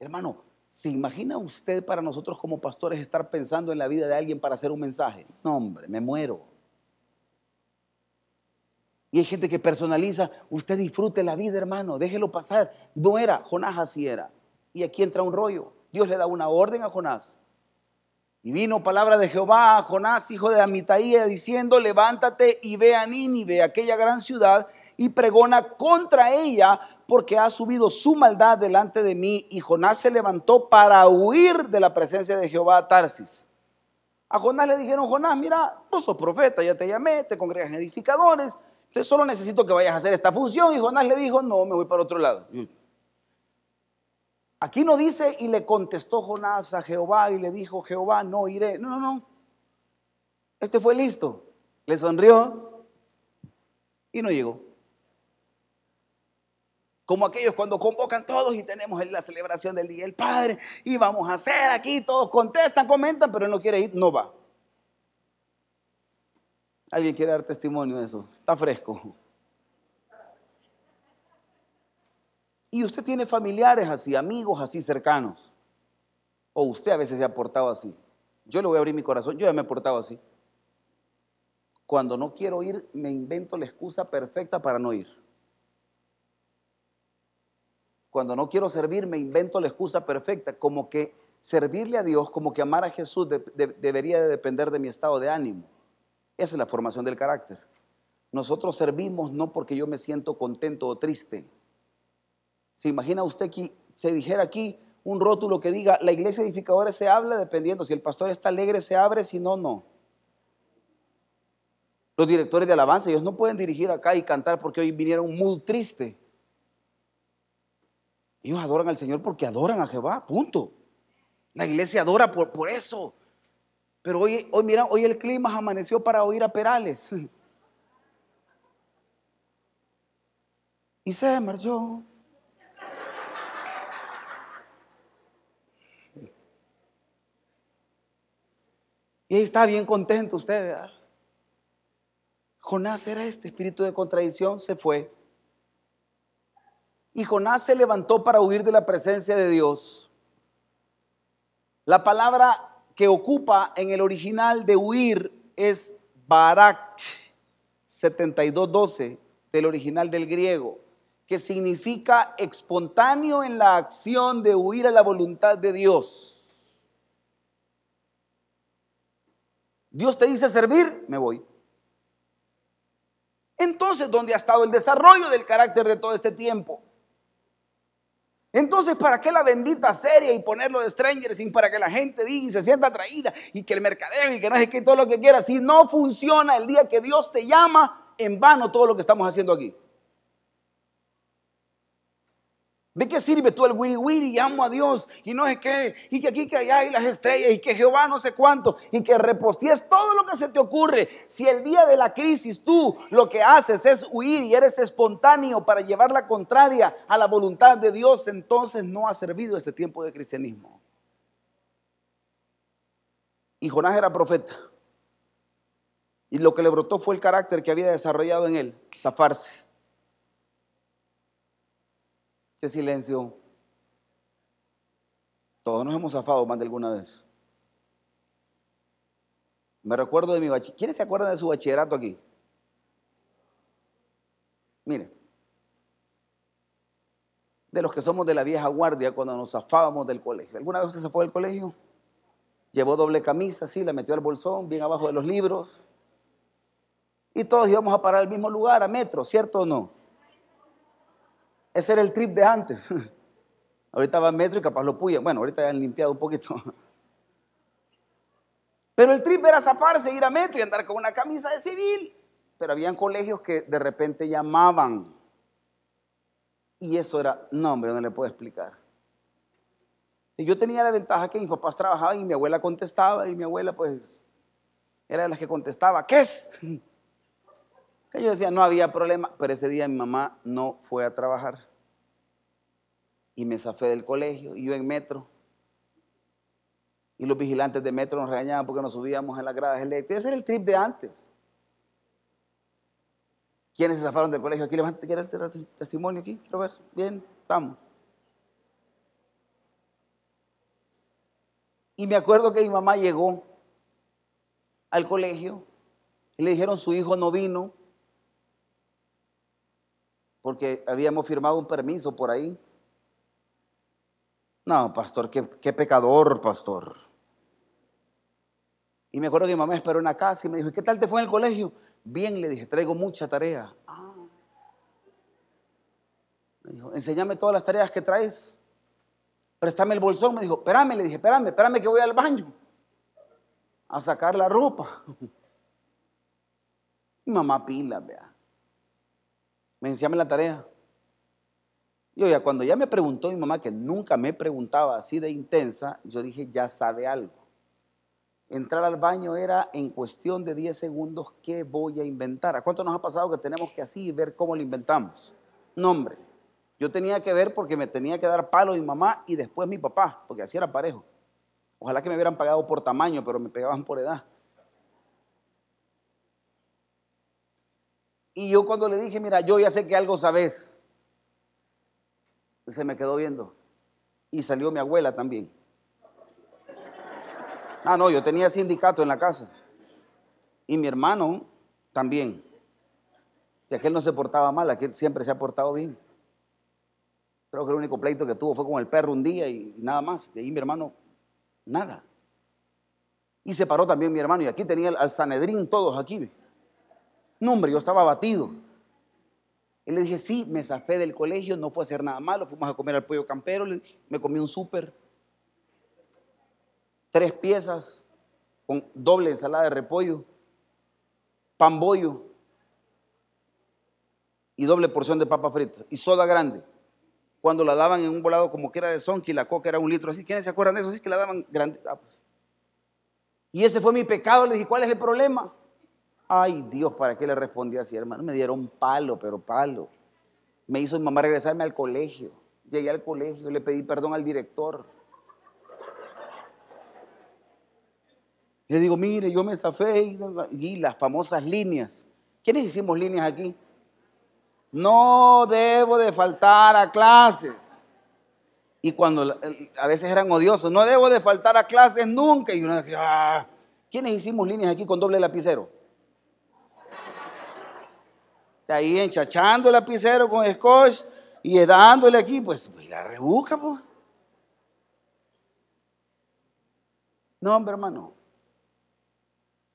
Hermano, ¿se imagina usted para nosotros como pastores estar pensando en la vida de alguien para hacer un mensaje? No, hombre, me muero. Y hay gente que personaliza, usted disfrute la vida, hermano, déjelo pasar. No era, Jonás así era. Y aquí entra un rollo. Dios le da una orden a Jonás. Y vino palabra de Jehová a Jonás, hijo de Amitaía, diciendo, levántate y ve a Nínive, aquella gran ciudad, y pregona contra ella, porque ha subido su maldad delante de mí. Y Jonás se levantó para huir de la presencia de Jehová a Tarsis. A Jonás le dijeron, Jonás, mira, tú sos profeta, ya te llamé, te congregas en edificadores, solo necesito que vayas a hacer esta función. Y Jonás le dijo, no, me voy para otro lado. Aquí no dice, y le contestó Jonás a Jehová y le dijo, Jehová, no iré. No, no, no. Este fue listo. Le sonrió y no llegó. Como aquellos cuando convocan todos y tenemos la celebración del Día del Padre y vamos a hacer aquí, todos contestan, comentan, pero él no quiere ir, no va. ¿Alguien quiere dar testimonio de eso? Está fresco. Y usted tiene familiares así, amigos así cercanos. O usted a veces se ha portado así. Yo le voy a abrir mi corazón, yo ya me he portado así. Cuando no quiero ir, me invento la excusa perfecta para no ir. Cuando no quiero servir, me invento la excusa perfecta, como que servirle a Dios, como que amar a Jesús debería de depender de mi estado de ánimo. Esa es la formación del carácter. Nosotros servimos no porque yo me siento contento o triste, ¿Se imagina usted que se dijera aquí un rótulo que diga, la iglesia edificadora se habla dependiendo, si el pastor está alegre se abre, si no, no. Los directores de alabanza, ellos no pueden dirigir acá y cantar porque hoy vinieron muy triste. Ellos adoran al Señor porque adoran a Jehová, punto. La iglesia adora por, por eso. Pero hoy, hoy, mira, hoy el clima amaneció para oír a Perales. [laughs] Y se marchó. [laughs] Y ahí está bien contento usted, ¿verdad? Jonás era este espíritu de contradicción, se fue. Y Jonás se levantó para huir de la presencia de Dios. La palabra que ocupa en el original de huir es barak, 7212 del original del griego, que significa espontáneo en la acción de huir a la voluntad de Dios. Dios te dice servir, me voy. Entonces, ¿dónde ha estado el desarrollo del carácter de todo este tiempo? Entonces, ¿para qué la bendita serie y ponerlo de Stranger sin para que la gente diga y se sienta atraída y que el mercadeo y que no sé qué, todo lo que quiera? Si no funciona el día que Dios te llama, en vano todo lo que estamos haciendo aquí. ¿De qué sirve tú el wiri wiri? Amo a Dios y no sé qué, y que aquí, que allá, y las estrellas, y que Jehová no sé cuánto, y que reposties todo lo que se te ocurre. Si el día de la crisis tú lo que haces es huir y eres espontáneo para llevar la contraria a la voluntad de Dios, entonces no ha servido este tiempo de cristianismo. Y Jonás era profeta. Y lo que le brotó fue el carácter que había desarrollado en él, zafarse silencio. Todos nos hemos zafado más de alguna vez. Me recuerdo de mi bachillerato. ¿Quiénes se acuerdan de su bachillerato aquí? Mire, de los que somos de la vieja guardia cuando nos zafábamos del colegio. ¿Alguna vez se zafó del colegio? Llevó doble camisa, sí, la metió al bolsón, bien abajo de los libros. Y todos íbamos a parar al mismo lugar, a metro, ¿cierto o no? Ese era el trip de antes. [laughs] ahorita va a metro y capaz lo puya. Bueno, ahorita ya han limpiado un poquito. [laughs] Pero el trip era zafarse, ir a metro y andar con una camisa de civil. Pero habían colegios que de repente llamaban. Y eso era, no hombre, no le puedo explicar. Y yo tenía la ventaja que mis papás trabajaban y mi abuela contestaba y mi abuela pues era de las que contestaba, ¿qué es? [laughs] Que yo decía, no había problema, pero ese día mi mamá no fue a trabajar. Y me zafé del colegio y yo en metro y los vigilantes de metro nos regañaban porque nos subíamos en las gradas eléctricas. Ese era el trip de antes. ¿Quiénes se zafaron del colegio? Aquí levante, ¿quieres tener testimonio aquí? Quiero ver. Bien, vamos. Y me acuerdo que mi mamá llegó al colegio y le dijeron su hijo no vino porque habíamos firmado un permiso por ahí. No, pastor, qué, pecador, pastor. Y me acuerdo que mi mamá esperó en la casa y me dijo, ¿qué tal te fue en el colegio? Bien, le dije, traigo mucha tarea. Ah. Me dijo, enséñame todas las tareas que traes. Préstame el bolsón. Me dijo, espérame, le dije, espérame, espérame que voy al baño a sacar la ropa. [laughs] Mi mamá pila, vea. Me enséñame la tarea. Y oye, cuando ya me preguntó mi mamá, que nunca me preguntaba así de intensa, yo dije, ya sabe algo. Entrar al baño era en cuestión de 10 segundos, ¿qué voy a inventar? ¿A cuánto nos ha pasado que tenemos que así ver cómo lo inventamos? Nombre. Yo tenía que ver porque me tenía que dar palo mi mamá y después mi papá, porque así era parejo. Ojalá que me hubieran pagado por tamaño, pero me pegaban por edad. Y yo cuando le dije, mira, yo ya sé que algo sabes, se me quedó viendo. Y salió mi abuela también. Ah, no, yo tenía sindicato en la casa. Y mi hermano también. Y aquel no se portaba mal, aquel siempre se ha portado bien. Creo que el único pleito que tuvo fue con el perro un día y, nada más. De ahí mi hermano, nada. Y se paró también mi hermano. Y aquí tenía al Sanedrín todos aquí. No, yo estaba abatido. Y le dije, sí, me zafé del colegio, no fue a hacer nada malo. Fuimos a comer al pollo campero, me comí un súper tres piezas con doble ensalada de repollo, pan bollo y doble porción de papa frita y soda grande. Cuando la daban en un volado como que era de sonki, la coca era un litro así. ¿Quiénes se acuerdan de eso? Así que la daban grande. Ah, pues. Y ese fue mi pecado. Le dije, ¿cuál es el problema? Ay, Dios, ¿para qué le respondí así, hermano? Me dieron palo, pero palo. Me hizo mi mamá regresarme al colegio. Llegué al colegio, le pedí perdón al director. Le digo, mire, yo me zafé y, las famosas líneas. ¿Quiénes hicimos líneas aquí? No debo de faltar a clases. Y cuando a veces eran odiosos, no debo de faltar a clases nunca. Y uno decía, ah, ¿quiénes hicimos líneas aquí con doble lapicero? Ahí enchachando el lapicero con scotch y dándole aquí, pues, pues la rebusca, pues. No, hombre, hermano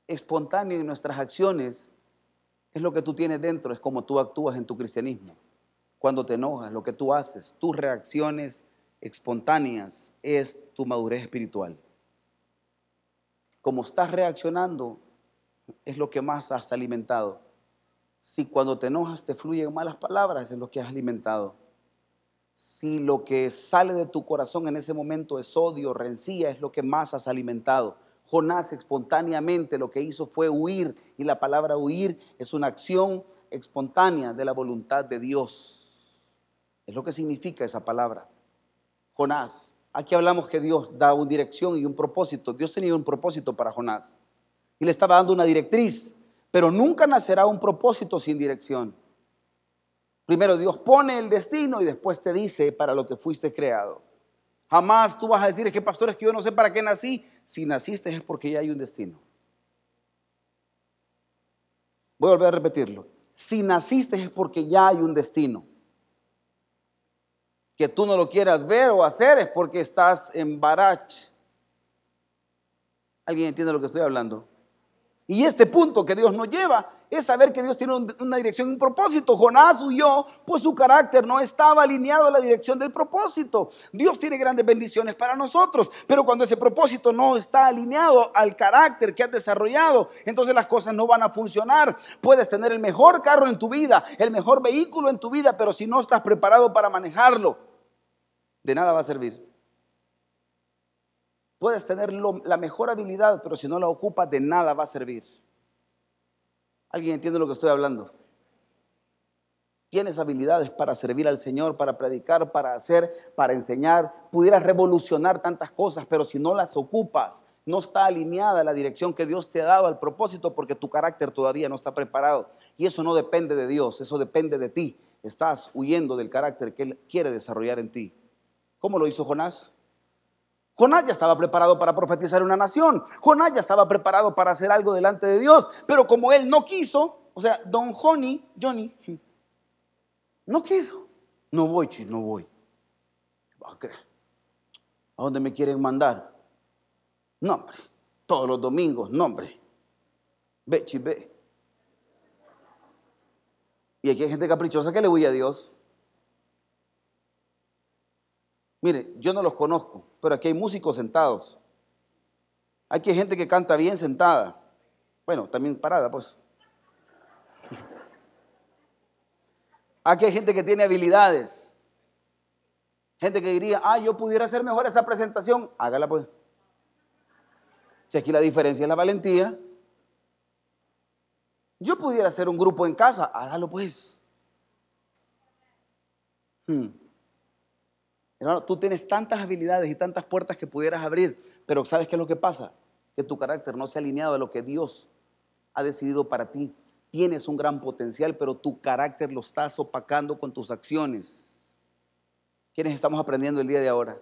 espontáneo en nuestras acciones es lo que tú tienes dentro, es como tú actúas en tu cristianismo. Cuando te enojas, lo que tú haces, tus reacciones espontáneas es tu madurez espiritual. Como estás reaccionando, es lo que más has alimentado. Si cuando te enojas te fluyen malas palabras, es lo que has alimentado. Si lo que sale de tu corazón en ese momento es odio, rencilla, es lo que más has alimentado. Jonás espontáneamente lo que hizo fue huir y la palabra huir es una acción espontánea de la voluntad de Dios. Es lo que significa esa palabra. Jonás. Aquí hablamos que Dios da una dirección y un propósito. Dios tenía un propósito para Jonás y le estaba dando una directriz, pero nunca nacerá un propósito sin dirección. Primero Dios pone el destino y después te dice para lo que fuiste creado. Jamás tú vas a decir, es que pastor, es que yo no sé para qué nací. Si naciste es porque ya hay un destino. Voy a volver a repetirlo. Si naciste es porque ya hay un destino. Que tú no lo quieras ver o hacer es porque estás en barach. ¿Alguien entiende lo que estoy hablando? Y este punto que Dios nos lleva es saber que Dios tiene una dirección y un propósito. Jonás huyó, pues su carácter no estaba alineado a la dirección del propósito. Dios tiene grandes bendiciones para nosotros, pero cuando ese propósito no está alineado al carácter que has desarrollado, entonces las cosas no van a funcionar. Puedes tener el mejor carro en tu vida, el mejor vehículo en tu vida, pero si no estás preparado para manejarlo, de nada va a servir. Puedes tener la mejor habilidad, pero si no la ocupas, de nada va a servir. ¿Alguien entiende lo que estoy hablando? Tienes habilidades para servir al Señor, para predicar, para hacer, para enseñar. Pudieras revolucionar tantas cosas, pero si no las ocupas, no está alineada la dirección que Dios te ha dado al propósito porque tu carácter todavía no está preparado. Y eso no depende de Dios, eso depende de ti. Estás huyendo del carácter que Él quiere desarrollar en ti. ¿Cómo lo hizo Jonás? Jonás ya estaba preparado para profetizar una nación. Jonás ya estaba preparado para hacer algo delante de Dios. Pero como él no quiso, o sea, don Johnny, Johnny, no quiso. No voy, chis, no voy. ¿A dónde me quieren mandar? No, hombre. Todos los domingos, no, hombre. Ve, chis, ve. Y aquí hay gente caprichosa que le huye a Dios. Mire, yo no los conozco, pero aquí hay músicos sentados. Aquí hay gente que canta bien sentada. Bueno, también parada, pues. Aquí hay gente que tiene habilidades. Gente que diría, ah, yo pudiera hacer mejor esa presentación. Hágala, pues. Si aquí la diferencia es la valentía. Yo pudiera hacer un grupo en casa. Hágalo, pues. Hmm. Hermano, tú tienes tantas habilidades y tantas puertas que pudieras abrir, pero ¿sabes qué es lo que pasa? Que tu carácter no se ha alineado a lo que Dios ha decidido para ti. Tienes un gran potencial, pero tu carácter lo estás opacando con tus acciones. ¿Quiénes estamos aprendiendo el día de ahora?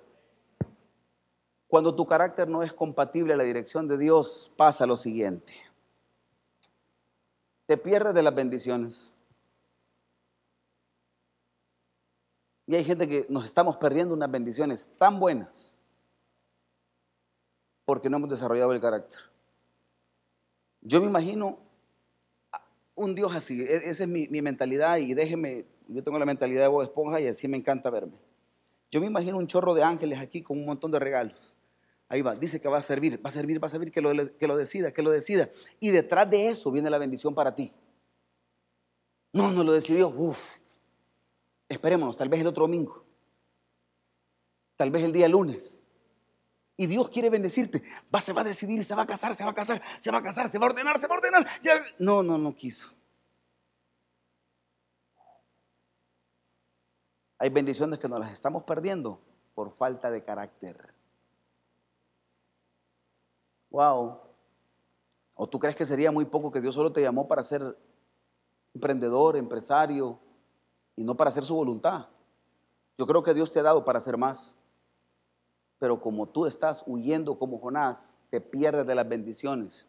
Cuando tu carácter no es compatible a la dirección de Dios, pasa lo siguiente. Te pierdes de las bendiciones. Y hay gente que nos estamos perdiendo unas bendiciones tan buenas porque no hemos desarrollado el carácter. Yo me imagino un Dios así, e-, esa es mi, mentalidad y déjeme, yo tengo la mentalidad de Bob Esponja y así me encanta verme. Yo me imagino un chorro de ángeles aquí con un montón de regalos. Ahí va, dice que va a servir, va a servir, va a servir, que lo, que lo decida, que lo decida. Y detrás de eso viene la bendición para ti. No, no lo decidió. Esperémonos, tal vez el otro domingo, tal vez el día lunes. Y Dios quiere bendecirte. Va, se va a decidir, se va a casar, se va a casar, se va a casar, se va a ordenar, se va a ordenar. No, no, no quiso. Hay bendiciones que nos las estamos perdiendo por falta de carácter. Wow. ¿O tú crees que sería muy poco que Dios solo te llamó para ser emprendedor, empresario, y no para hacer su voluntad. Yo creo que Dios te ha dado para hacer más. Pero como tú estás huyendo como Jonás, te pierdes de las bendiciones.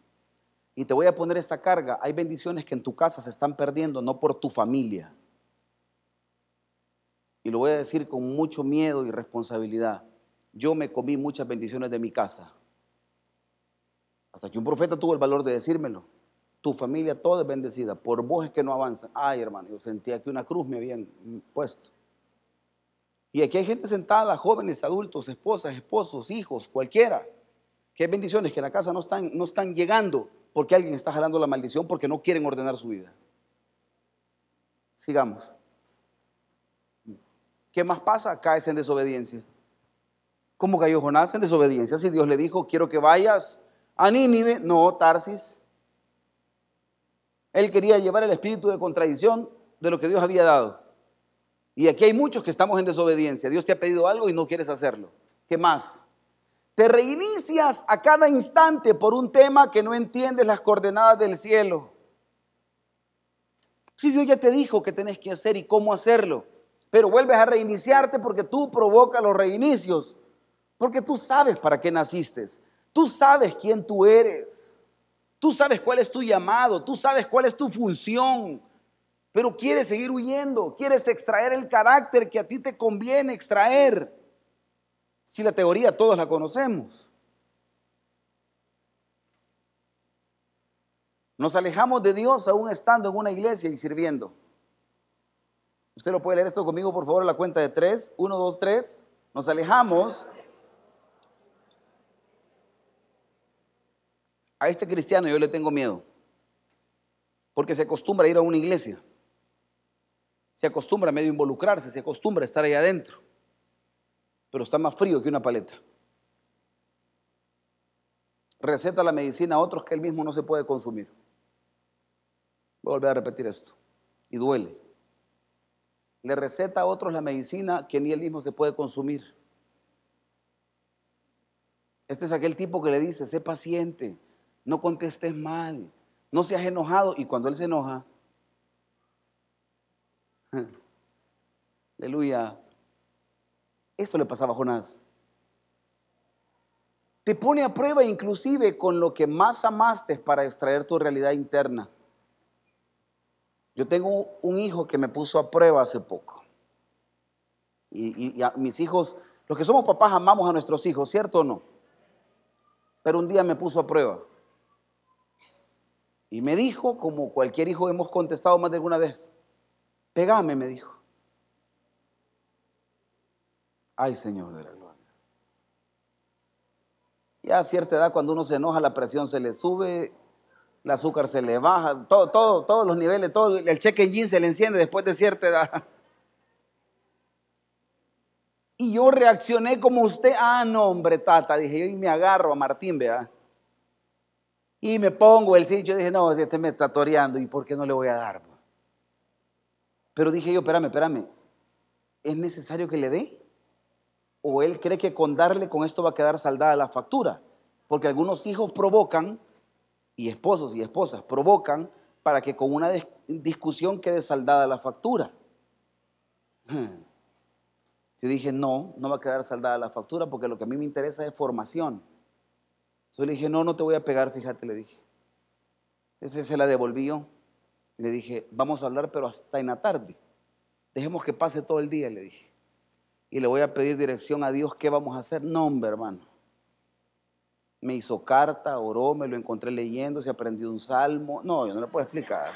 Y te voy a poner esta carga. Hay bendiciones que en tu casa se están perdiendo, no por tu familia. Y lo voy a decir con mucho miedo y responsabilidad. Yo me comí muchas bendiciones de mi casa. Hasta que un profeta tuvo el valor de decírmelo tu familia toda es bendecida, por vos es que no avanza. Ay, hermano, yo sentía que una cruz me habían puesto. Y aquí hay gente sentada, jóvenes, adultos, esposas, esposos, hijos, cualquiera, que hay bendiciones que en la casa no están, no están llegando porque alguien está jalando la maldición porque no quieren ordenar su vida. Sigamos. ¿Qué más pasa? Caes en desobediencia. ¿Cómo cayó Jonás en desobediencia? Si Dios le dijo, quiero que vayas a Nínive, no, Tarsis. Él quería llevar el espíritu de contradicción de lo que Dios había dado. Y aquí hay muchos que estamos en desobediencia. Dios te ha pedido algo y no quieres hacerlo. ¿Qué más? Te reinicias a cada instante por un tema que no entiendes las coordenadas del cielo. Si Dios ya te dijo qué tenés que hacer y cómo hacerlo, pero vuelves a reiniciarte porque tú provocas los reinicios, porque tú sabes para qué naciste, tú sabes quién tú eres. Tú sabes cuál es tu llamado, tú sabes cuál es tu función, pero quieres seguir huyendo, quieres extraer el carácter que a ti te conviene extraer. Si la teoría todos la conocemos. Nos alejamos de Dios aún estando en una iglesia y sirviendo. Usted lo puede leer esto conmigo, por favor, a la cuenta de tres. Uno, dos, tres. Nos alejamos. A este cristiano yo le tengo miedo. Porque se acostumbra a ir a una iglesia. Se acostumbra a medio involucrarse, se acostumbra a estar ahí adentro. Pero está más frío que una paleta. Receta la medicina a otros que él mismo no se puede consumir. Voy a volver a repetir esto. Y duele. Le receta a otros la medicina que ni él mismo se puede consumir. Este es aquel tipo que le dice, sé paciente, no contestes mal, no seas enojado. Y cuando él se enoja, [laughs] aleluya, esto le pasaba a Jonás. Te pone a prueba inclusive con lo que más amaste para extraer tu realidad interna. Yo tengo un hijo que me puso a prueba hace poco. Y, a mis hijos, los que somos papás amamos a nuestros hijos, ¿cierto o no? Pero un día me puso a prueba. Y me dijo, como cualquier hijo hemos contestado más de alguna vez, pegame, me dijo. Ay, Señor de la gloria. Ya a cierta edad, cuando uno se enoja, la presión se le sube el azúcar se le baja, todo, todo, todos los niveles, todo, el check engine se le enciende después de cierta edad. Y yo reaccioné como usted, ah, no, hombre, tata, dije yo, y me agarro a Martín, vea. Y me pongo el sitio, dije, no, este me está toreando, ¿y por qué no le voy a dar? Pero dije yo, espérame, espérame, ¿es necesario que le dé? ¿O él cree que con darle con esto va a quedar saldada la factura? Porque algunos hijos provocan y esposos y esposas provocan para que con una discusión quede saldada la factura. Yo dije, no, no va a quedar saldada la factura porque lo que a mí me interesa es formación. Entonces le dije, no, no te voy a pegar, fíjate, le dije. Entonces se la devolvió. Le dije, vamos a hablar, pero hasta en la tarde. Dejemos que pase todo el día, le dije. Y le voy a pedir dirección a Dios, ¿qué vamos a hacer? No, hombre, hermano me hizo carta, oró, me lo encontré leyendo, se aprendió un salmo. No, yo no le puedo explicar.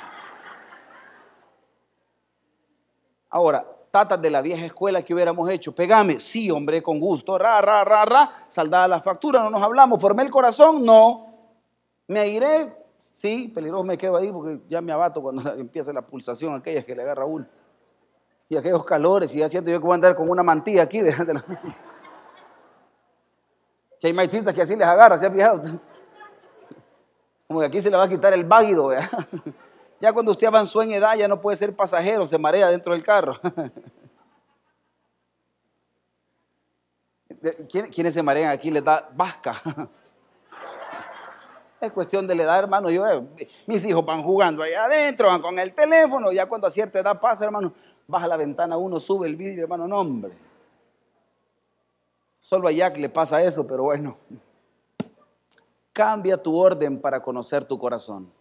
Ahora, tatas de la vieja escuela que hubiéramos hecho, pegame, sí, hombre, con gusto, ra, ra, ra, ra, saldada la factura, no nos hablamos, formé el corazón, no. Me airé, sí, peligroso me quedo ahí porque ya me abato cuando [laughs] empieza la pulsación aquella que le agarra uno. Y aquellos calores, y ya siento yo que voy a andar con una mantilla aquí. [laughs] Que hay maestritas que así les agarra, ¿se ha fijado? [laughs] Como que aquí se le va a quitar el váguido, Ya cuando usted avanzó en edad ya no puede ser pasajero, se marea dentro del carro. [laughs] ¿Quiénes se marean aquí? Les da vasca. [laughs] Es cuestión de la edad, hermano. Yo, eh, mis hijos van jugando ahí adentro, van con el teléfono. Ya cuando a cierta edad pasa, hermano, baja la ventana uno, sube el vidrio, hermano, no, hombre. Solo a Jack le pasa eso, pero bueno. Cambia tu orden para conocer tu corazón.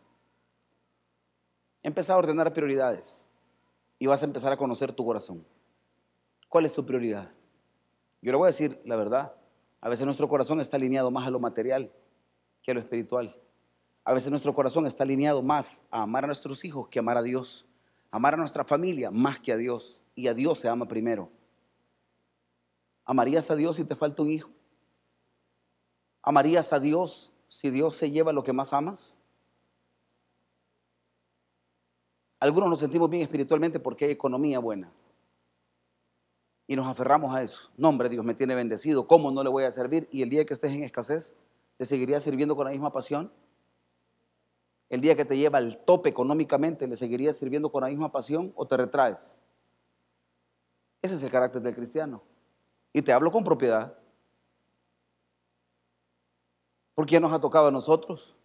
Empieza a ordenar prioridades y vas a empezar a conocer tu corazón. ¿Cuál es tu prioridad? Yo le voy a decir la verdad. A veces nuestro corazón está alineado más a lo material que a lo espiritual. A veces nuestro corazón está alineado más a amar a nuestros hijos que amar a Dios. Amar a nuestra familia más que a Dios. Y a Dios se ama primero. ¿Amarías a Dios si te falta un hijo? ¿Amarías a Dios si Dios se lleva lo que más amas? Algunos nos sentimos bien espiritualmente porque hay economía buena. Y nos aferramos a eso. No, hombre, Dios me tiene bendecido. ¿Cómo no le voy a servir? Y el día que estés en escasez, ¿le seguirías sirviendo con la misma pasión? El día que te lleva al tope económicamente, ¿le seguirías sirviendo con la misma pasión o te retraes? Ese es el carácter del cristiano. Y te hablo con propiedad. Porque ya nos ha tocado a nosotros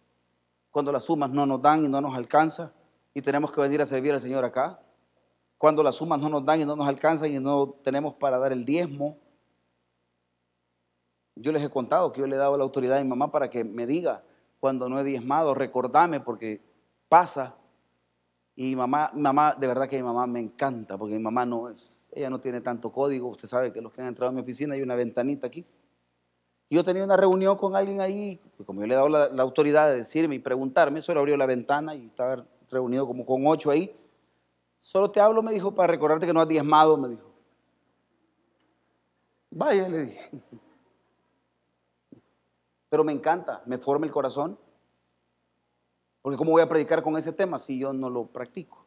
cuando las sumas no nos dan y no nos alcanza y tenemos que venir a servir al Señor acá. Cuando las sumas no nos dan y no nos alcanzan y no tenemos para dar el diezmo. Yo les he contado que yo le he dado la autoridad a mi mamá para que me diga cuando no he diezmado, recordame porque pasa. Y mamá, mamá, de verdad que mi mamá me encanta, porque mi mamá no es, ella no tiene tanto código. Usted sabe que los que han entrado a mi oficina hay una ventanita aquí. Yo tenía una reunión con alguien ahí, como yo le he dado la, la, autoridad de decirme y preguntarme, solo abrió la ventana y estaba reunido como con ocho ahí. Solo te hablo, me dijo, para recordarte que no has diezmado, me dijo. Vaya, le dije. Pero me encanta, me forma el corazón. Porque ¿cómo voy a predicar con ese tema si yo no lo practico?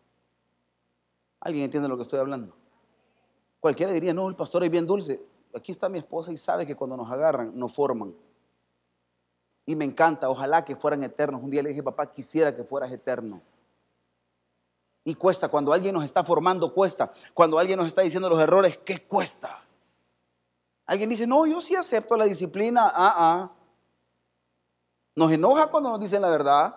¿Alguien entiende lo que estoy hablando? Cualquiera diría, no, el pastor es bien dulce. Aquí está mi esposa y sabe que cuando nos agarran, nos forman. Y me encanta, ojalá que fueran eternos. Un día le dije, papá, quisiera que fueras eterno. Y cuesta, cuando alguien nos está formando, cuesta. Cuando alguien nos está diciendo los errores, ¿qué cuesta? Alguien dice, no, yo sí acepto la disciplina. Ah, ah. Nos enoja cuando nos dicen la verdad.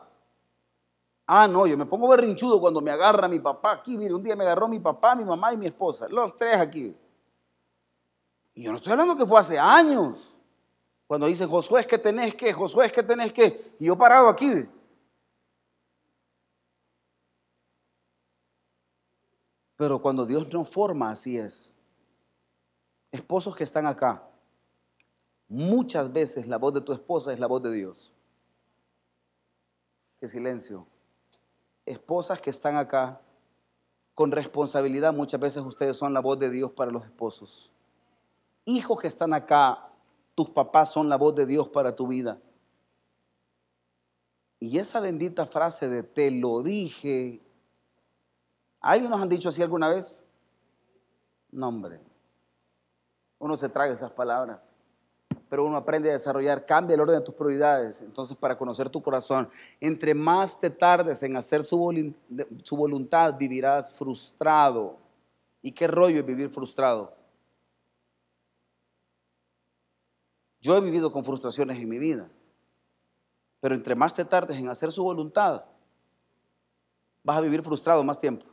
Ah, no, yo me pongo berrinchudo cuando me agarra mi papá aquí. Mire, un día me agarró mi papá, mi mamá y mi esposa. Los tres aquí. Y yo no estoy hablando que fue hace años. Cuando dice Josué es que tenés que, Josué es que tenés que. Y yo parado aquí. Pero cuando Dios nos forma, así es. Esposos que están acá, muchas veces la voz de tu esposa es la voz de Dios. Qué silencio. Esposas que están acá, con responsabilidad, muchas veces ustedes son la voz de Dios para los esposos. Hijos que están acá, tus papás son la voz de Dios para tu vida. Y esa bendita frase de te lo dije, ¿alguien nos han dicho así alguna vez? No, hombre. Uno se traga esas palabras pero uno aprende a desarrollar, cambia el orden de tus prioridades. Entonces, para conocer tu corazón, entre más te tardes en hacer su, voluntad, vivirás frustrado. ¿Y qué rollo es vivir frustrado? Yo he vivido con frustraciones en mi vida, pero entre más te tardes en hacer su voluntad, vas a vivir frustrado más tiempo.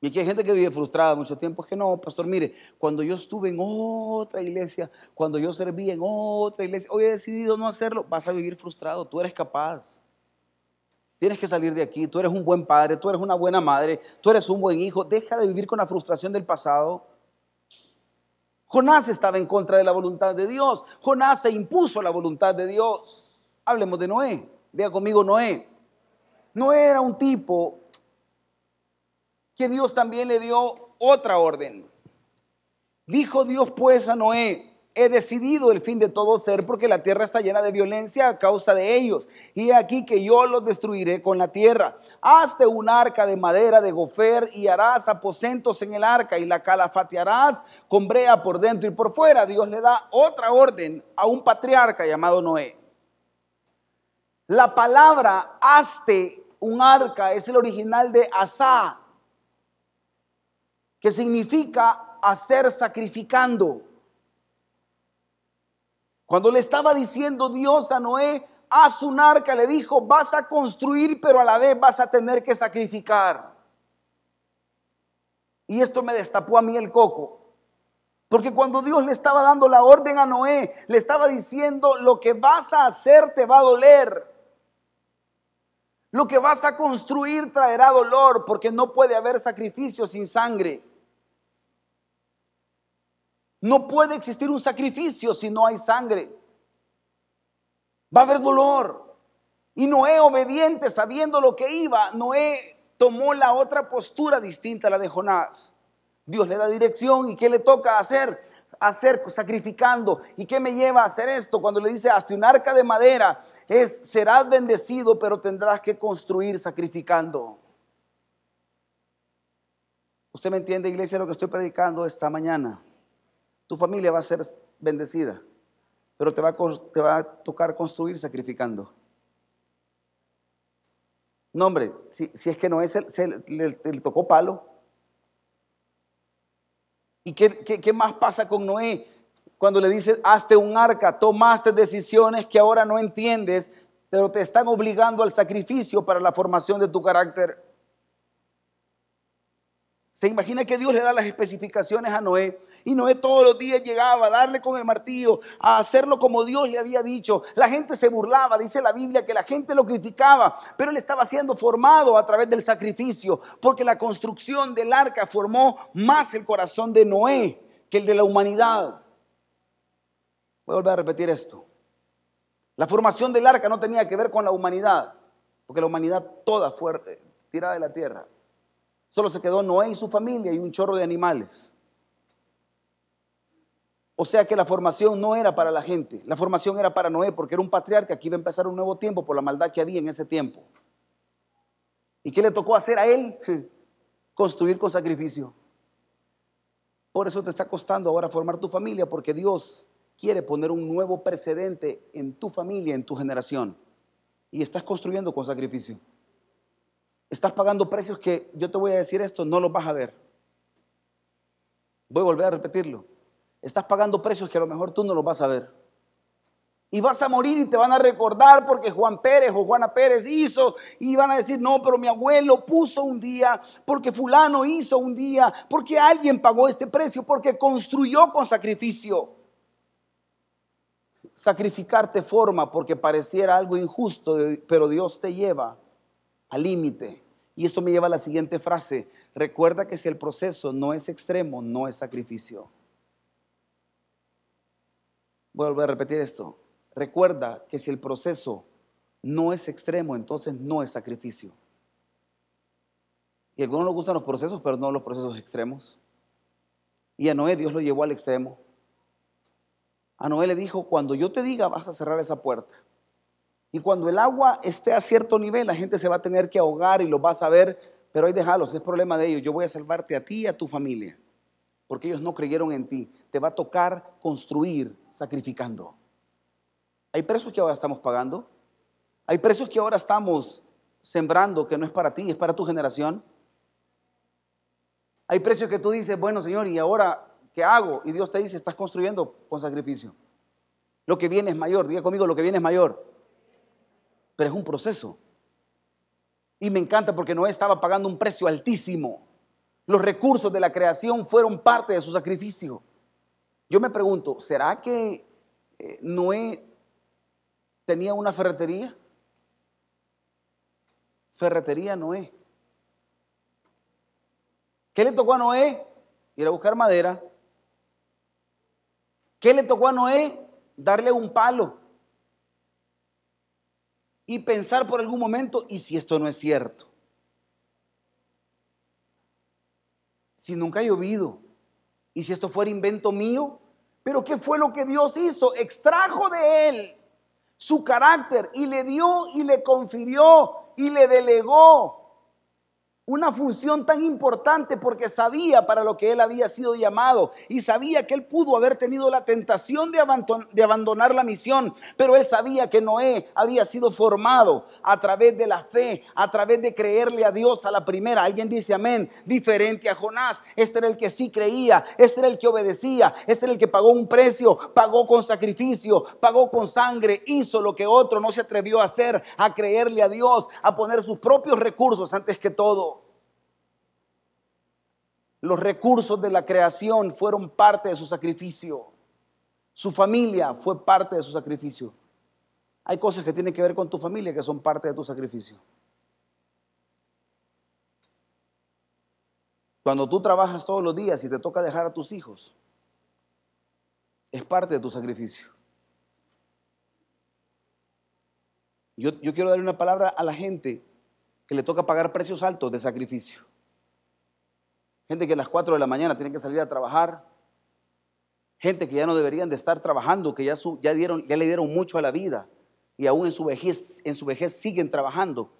Y aquí hay gente que vive frustrada mucho tiempo. Es que no, pastor, mire, cuando yo estuve en otra iglesia, cuando yo serví en otra iglesia, hoy he decidido no hacerlo, vas a vivir frustrado. Tú eres capaz. Tienes que salir de aquí. Tú eres un buen padre, tú eres una buena madre, tú eres un buen hijo. Deja de vivir con la frustración del pasado. Jonás estaba en contra de la voluntad de Dios. Jonás se impuso la voluntad de Dios. Hablemos de Noé. Vea conmigo Noé. Noé era un tipo que Dios también le dio otra orden. Dijo Dios pues a Noé, he decidido el fin de todo ser porque la tierra está llena de violencia a causa de ellos. Y aquí que yo los destruiré con la tierra. Hazte un arca de madera de gofer y harás aposentos en el arca y la calafatearás con brea por dentro y por fuera. Dios le da otra orden a un patriarca llamado Noé. La palabra hazte un arca es el original de asá, que significa hacer sacrificando. Cuando le estaba diciendo Dios a Noé, haz un arca, le dijo, vas a construir, pero a la vez vas a tener que sacrificar. Y esto me destapó a mí el coco. Porque cuando Dios le estaba dando la orden a Noé, le estaba diciendo, lo que vas a hacer te va a doler. Lo que vas a construir traerá dolor porque no puede haber sacrificio sin sangre. No puede existir un sacrificio si no hay sangre. Va a haber dolor. Y Noé, obediente, sabiendo lo que iba, Noé tomó la otra postura distinta a la de Jonás. Dios le da dirección y ¿qué le toca hacer? Hacer sacrificando. ¿Y qué me lleva a hacer esto? Cuando le dice, hasta un arca de madera, es, serás bendecido, pero tendrás que construir sacrificando. ¿Usted me entiende, iglesia, lo que estoy predicando esta mañana? Tu familia va a ser bendecida, pero te va a, te va a tocar construir sacrificando. No, hombre, si, es que no es, el, le, tocó palo. ¿Y qué, qué, más pasa con Noé? Cuando le dices, hazte un arca, tomaste decisiones que ahora no entiendes, pero te están obligando al sacrificio para la formación de tu carácter. Se imagina que Dios le da las especificaciones a Noé y Noé todos los días llegaba a darle con el martillo, a hacerlo como Dios le había dicho. La gente se burlaba, dice la Biblia que la gente lo criticaba, pero él estaba siendo formado a través del sacrificio, porque la construcción del arca formó más el corazón de Noé que el de la humanidad. Voy a volver a repetir esto. La formación del arca no tenía que ver con la humanidad, porque la humanidad toda fue eh, tirada de la tierra. Solo se quedó Noé y su familia y un chorro de animales. O sea que la formación no era para la gente, la formación era para Noé porque era un patriarca que iba a empezar un nuevo tiempo por la maldad que había en ese tiempo. ¿Y qué le tocó hacer a él? [laughs] Construir con sacrificio. Por eso te está costando ahora formar tu familia porque Dios quiere poner un nuevo precedente en tu familia, en tu generación. Y estás construyendo con sacrificio. Estás pagando precios que yo te voy a decir esto, no los vas a ver. Voy a volver a repetirlo. Estás pagando precios que a lo mejor tú no los vas a ver. Y vas a morir y te van a recordar porque Juan Pérez o Juana Pérez hizo y van a decir, no, pero mi abuelo puso un día, porque fulano hizo un día, porque alguien pagó este precio, porque construyó con sacrificio. Sacrificarte forma porque pareciera algo injusto, pero Dios te lleva al límite. Y esto me lleva a la siguiente frase. Recuerda que si el proceso no es extremo, no es sacrificio. Voy a repetir esto. Recuerda que si el proceso no es extremo, entonces no es sacrificio. Y a algunos nos gustan los procesos, pero no los procesos extremos. Y a Noé Dios lo llevó al extremo. A Noé le dijo, cuando yo te diga, vas a cerrar esa puerta. Y cuando el agua esté a cierto nivel, la gente se va a tener que ahogar y lo vas a ver, pero ahí déjalos, es problema de ellos. Yo voy a salvarte a ti y a tu familia, porque ellos no creyeron en ti. Te va a tocar construir sacrificando. Hay precios que ahora estamos pagando. Hay precios que ahora estamos sembrando que no es para ti, es para tu generación. Hay precios que tú dices, bueno Señor, ¿y ahora qué hago? Y Dios te dice, estás construyendo con sacrificio. Lo que viene es mayor, diga conmigo, lo que viene es mayor pero es un proceso. Y me encanta porque Noé estaba pagando un precio altísimo. Los recursos de la creación fueron parte de su sacrificio. Yo me pregunto, ¿será que eh, Noé tenía una ferretería? Ferretería Noé. ¿Qué le tocó a Noé? Ir a buscar madera. ¿Qué le tocó a Noé? Darle un palo y pensar por algún momento, ¿y si esto no es cierto? Si nunca ha llovido, ¿y si esto fuera invento mío? Pero ¿qué fue lo que Dios hizo? Extrajo de él su carácter y le dio y le confirió y le delegó una función tan importante porque sabía para lo que él había sido llamado y sabía que él pudo haber tenido la tentación de, abandonar la misión, pero él sabía que Noé había sido formado a través de la fe, a través de creerle a Dios a la primera. Alguien dice amén, diferente a Jonás. Este era el que sí creía, este era el que obedecía, este era el que pagó un precio, pagó con sacrificio, pagó con sangre, hizo lo que otro no se atrevió a hacer, a creerle a Dios, a poner sus propios recursos antes que todo. Los recursos de la creación fueron parte de su sacrificio. Su familia fue parte de su sacrificio. Hay cosas que tienen que ver con tu familia que son parte de tu sacrificio. Cuando tú trabajas todos los días y te toca dejar a tus hijos, es parte de tu sacrificio. Yo, yo quiero darle una palabra a la gente que le toca pagar precios altos de sacrificio. Gente que a las 4 de la mañana tiene que salir a trabajar. Gente que ya no deberían de estar trabajando, que ya, dieron, ya le dieron mucho a la vida y aún en su, vejez, en su vejez siguen trabajando.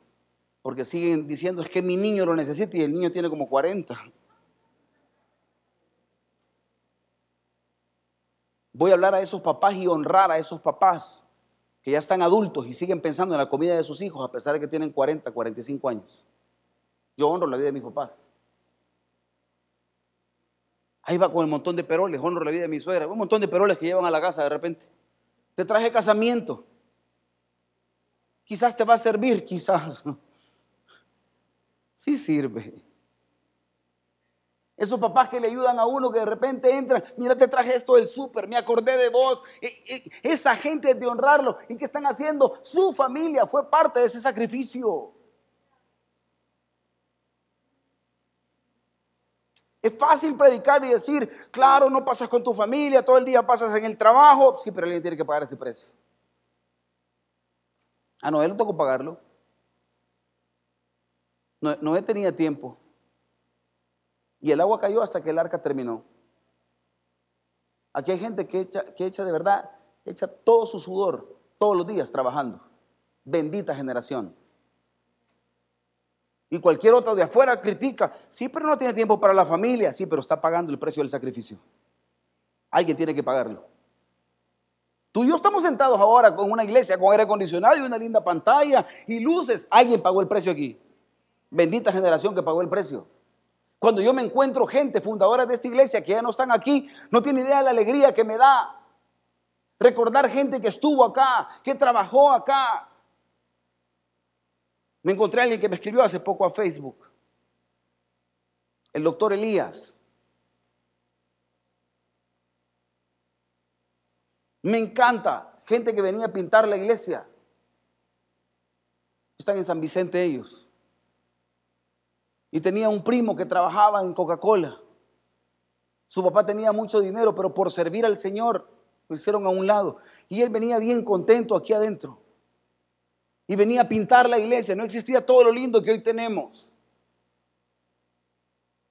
Porque siguen diciendo, es que mi niño lo necesita y el niño tiene como 40. Voy a hablar a esos papás y honrar a esos papás que ya están adultos y siguen pensando en la comida de sus hijos a pesar de que tienen 40, 45 años. Yo honro la vida de mis papás. Ahí va con el montón de peroles, honro la vida de mi suegra, un montón de peroles que llevan a la casa de repente. Te traje casamiento. Quizás te va a servir, quizás. Sí sirve. Esos papás que le ayudan a uno que de repente entran, mira, te traje esto del súper, me acordé de vos. Esa gente de honrarlo. ¿Y qué están haciendo? Su familia fue parte de ese sacrificio. Es fácil predicar y decir, claro, no pasas con tu familia, todo el día pasas en el trabajo. Sí, pero alguien tiene que pagar ese precio. Ah, no, él no tocó pagarlo. No, Noé tenía tiempo. Y el agua cayó hasta que el arca terminó. Aquí hay gente que echa, que echa de verdad, echa todo su sudor todos los días trabajando. Bendita generación. Y cualquier otro de afuera critica, sí, pero no tiene tiempo para la familia, sí, pero está pagando el precio del sacrificio. Alguien tiene que pagarlo. Tú y yo estamos sentados ahora con una iglesia con aire acondicionado y una linda pantalla y luces. Alguien pagó el precio aquí. Bendita generación que pagó el precio. Cuando yo me encuentro gente fundadora de esta iglesia que ya no están aquí, no tiene idea de la alegría que me da. Recordar gente que estuvo acá, que trabajó acá. Me encontré a alguien que me escribió hace poco a Facebook. El doctor Elías. Me encanta gente que venía a pintar la iglesia. Están en San Vicente ellos. Y tenía un primo que trabajaba en Coca-Cola. Su papá tenía mucho dinero, pero por servir al Señor lo hicieron a un lado. Y él venía bien contento aquí adentro. Y venía a pintar la iglesia. No existía todo lo lindo que hoy tenemos.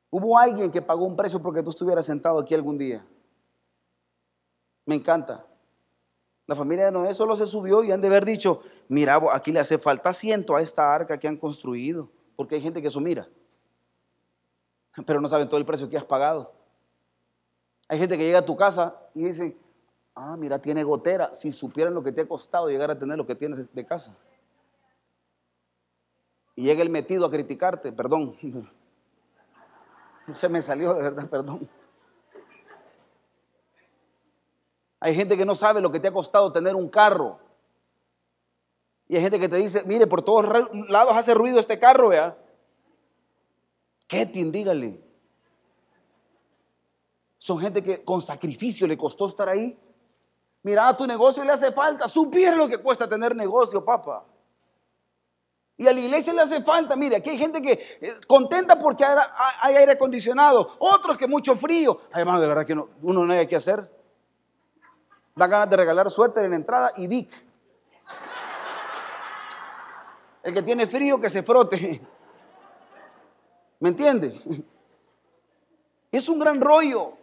Hubo alguien que pagó un precio porque tú estuvieras sentado aquí algún día. Me encanta. La familia de Noé solo se subió y han de haber dicho, mira, aquí le hace falta asiento a esta arca que han construido, porque hay gente que eso mira pero no saben todo el precio que has pagado. Hay gente que llega a tu casa y dice, ah, mira, tiene gotera. Si supieran lo que te ha costado llegar a tener lo que tienes de casa. Y llega el metido a criticarte, perdón. [laughs] Se me salió de verdad, perdón. Hay gente que no sabe lo que te ha costado tener un carro. Y hay gente que te dice, mire, por todos lados hace ruido este carro, vea. Ketin, dígale. Son gente que con sacrificio le costó estar ahí. Mira, a tu negocio le hace falta. Supiera lo que cuesta tener negocio, papá. Y a la iglesia le hace falta. Mire, aquí hay gente que eh, contenta porque hay aire acondicionado. Otros que mucho frío. Además, de verdad que uno no hay que hacer. Da ganas de regalar suerte en la entrada y Vic. El que tiene frío que se frote. ¿Me entiende? Es un gran rollo.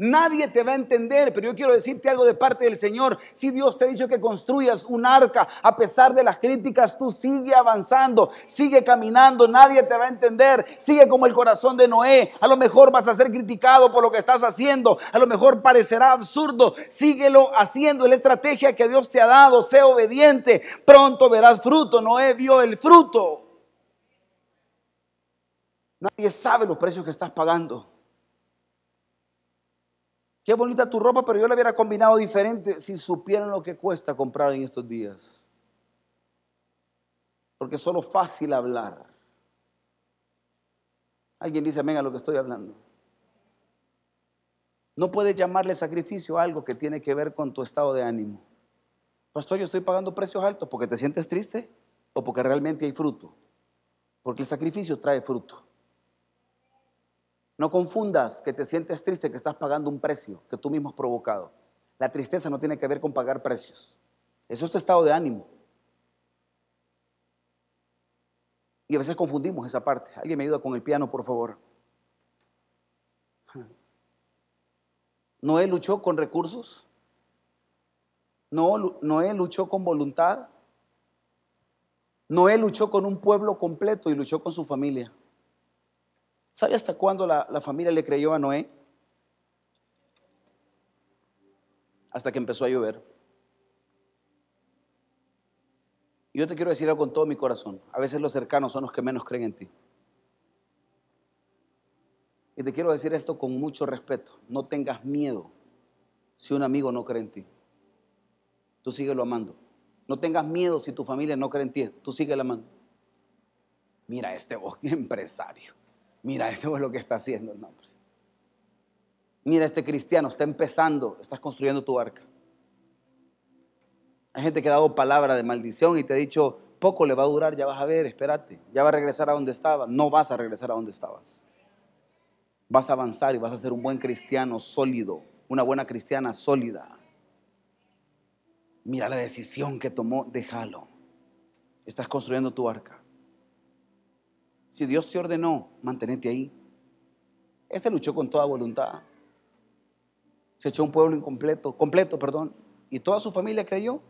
Nadie te va a entender, pero yo quiero decirte algo de parte del Señor. Si Dios te ha dicho que construyas un arca, a pesar de las críticas, tú sigue avanzando, sigue caminando, nadie te va a entender. Sigue como el corazón de Noé. A lo mejor vas a ser criticado por lo que estás haciendo, a lo mejor parecerá absurdo. Síguelo haciendo, la estrategia que Dios te ha dado. Sé obediente, pronto verás fruto. Noé vio el fruto. Nadie sabe los precios que estás pagando. Qué bonita tu ropa, pero yo la hubiera combinado diferente si supieran lo que cuesta comprar en estos días. Porque es solo fácil hablar. Alguien dice amén a lo que estoy hablando. No puedes llamarle sacrificio a algo que tiene que ver con tu estado de ánimo. Pastor, yo estoy pagando precios altos porque te sientes triste o porque realmente hay fruto. Porque el sacrificio trae fruto. No confundas que te sientes triste que estás pagando un precio que tú mismo has provocado. La tristeza no tiene que ver con pagar precios. Eso es tu estado de ánimo. Y a veces confundimos esa parte. ¿Alguien me ayuda con el piano, por favor? Noé luchó con recursos. No, Noé luchó con voluntad. Noé luchó con un pueblo completo y luchó con su familia. ¿Sabe hasta cuándo la, familia le creyó a Noé? Hasta que empezó a llover. Yo te quiero decir algo con todo mi corazón. A veces los cercanos son los que menos creen en ti. Y te quiero decir esto con mucho respeto. No tengas miedo si un amigo no cree en ti. Tú síguelo amando. No tengas miedo si tu familia no cree en ti. Tú síguelo amando. Mira este [laughs] empresario. Mira, [laughs] eso es lo que está haciendo. No, pues, Mira, este cristiano está empezando, estás construyendo tu arca. Hay gente que ha dado palabra de maldición y te ha dicho, poco le va a durar, ya vas a ver, espérate, ya va a regresar a donde estaba. No vas a regresar a donde estabas. Vas a avanzar y vas a ser un buen cristiano sólido, una buena cristiana sólida. Mira la decisión que tomó, déjalo. Estás construyendo tu arca. Si Dios te ordenó, mantenete ahí. Este luchó con toda voluntad. Se echó un pueblo incompleto, completo, perdón. Y toda su familia creyó.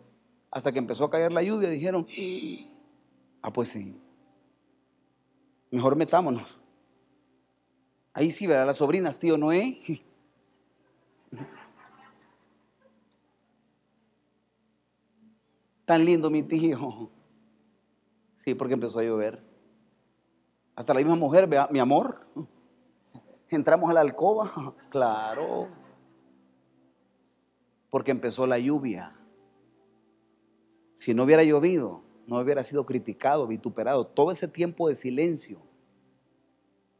Hasta que empezó a caer la lluvia, dijeron, ah, pues sí. Mejor metámonos. Ahí sí verá las sobrinas, tío Noé. [laughs] Tan lindo mi tío. Sí, porque empezó a llover. Hasta la misma mujer, vea, mi amor. Entramos a la alcoba. [laughs] Claro porque empezó la lluvia. Si no hubiera llovido, no hubiera sido criticado, vituperado. Todo ese tiempo de silencio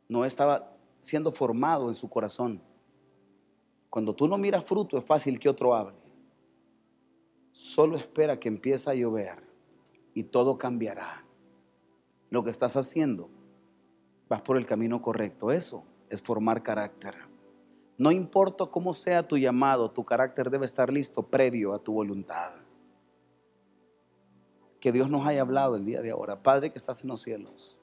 no estaba siendo formado en su corazón. Cuando tú no miras fruto, es fácil que otro hable. Solo espera que empiece a llover y todo cambiará. Lo que estás haciendo, vas por el camino correcto. Eso es formar carácter. No importa cómo sea tu llamado, tu carácter debe estar listo previo a tu voluntad. Que Dios nos haya hablado el día de ahora. Padre que estás en los cielos.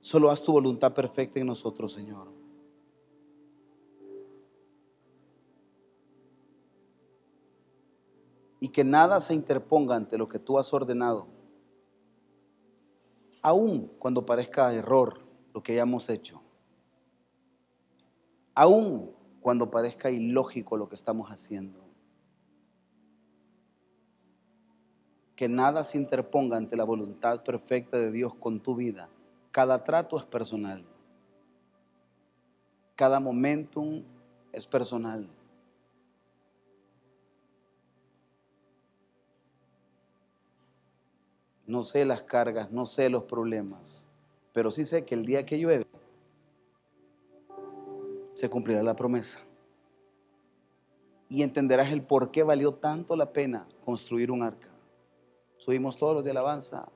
Solo haz tu voluntad perfecta en nosotros, Señor. Y que nada se interponga ante lo que tú has ordenado aun cuando parezca error lo que hayamos hecho, aun cuando parezca ilógico lo que estamos haciendo, que nada se interponga ante la voluntad perfecta de Dios con tu vida. Cada trato es personal. Cada momentum es personal. No sé las cargas, no sé los problemas, pero sí sé que el día que llueve se cumplirá la promesa. Y entenderás el por qué valió tanto la pena construir un arca. Subimos todos los de alabanza.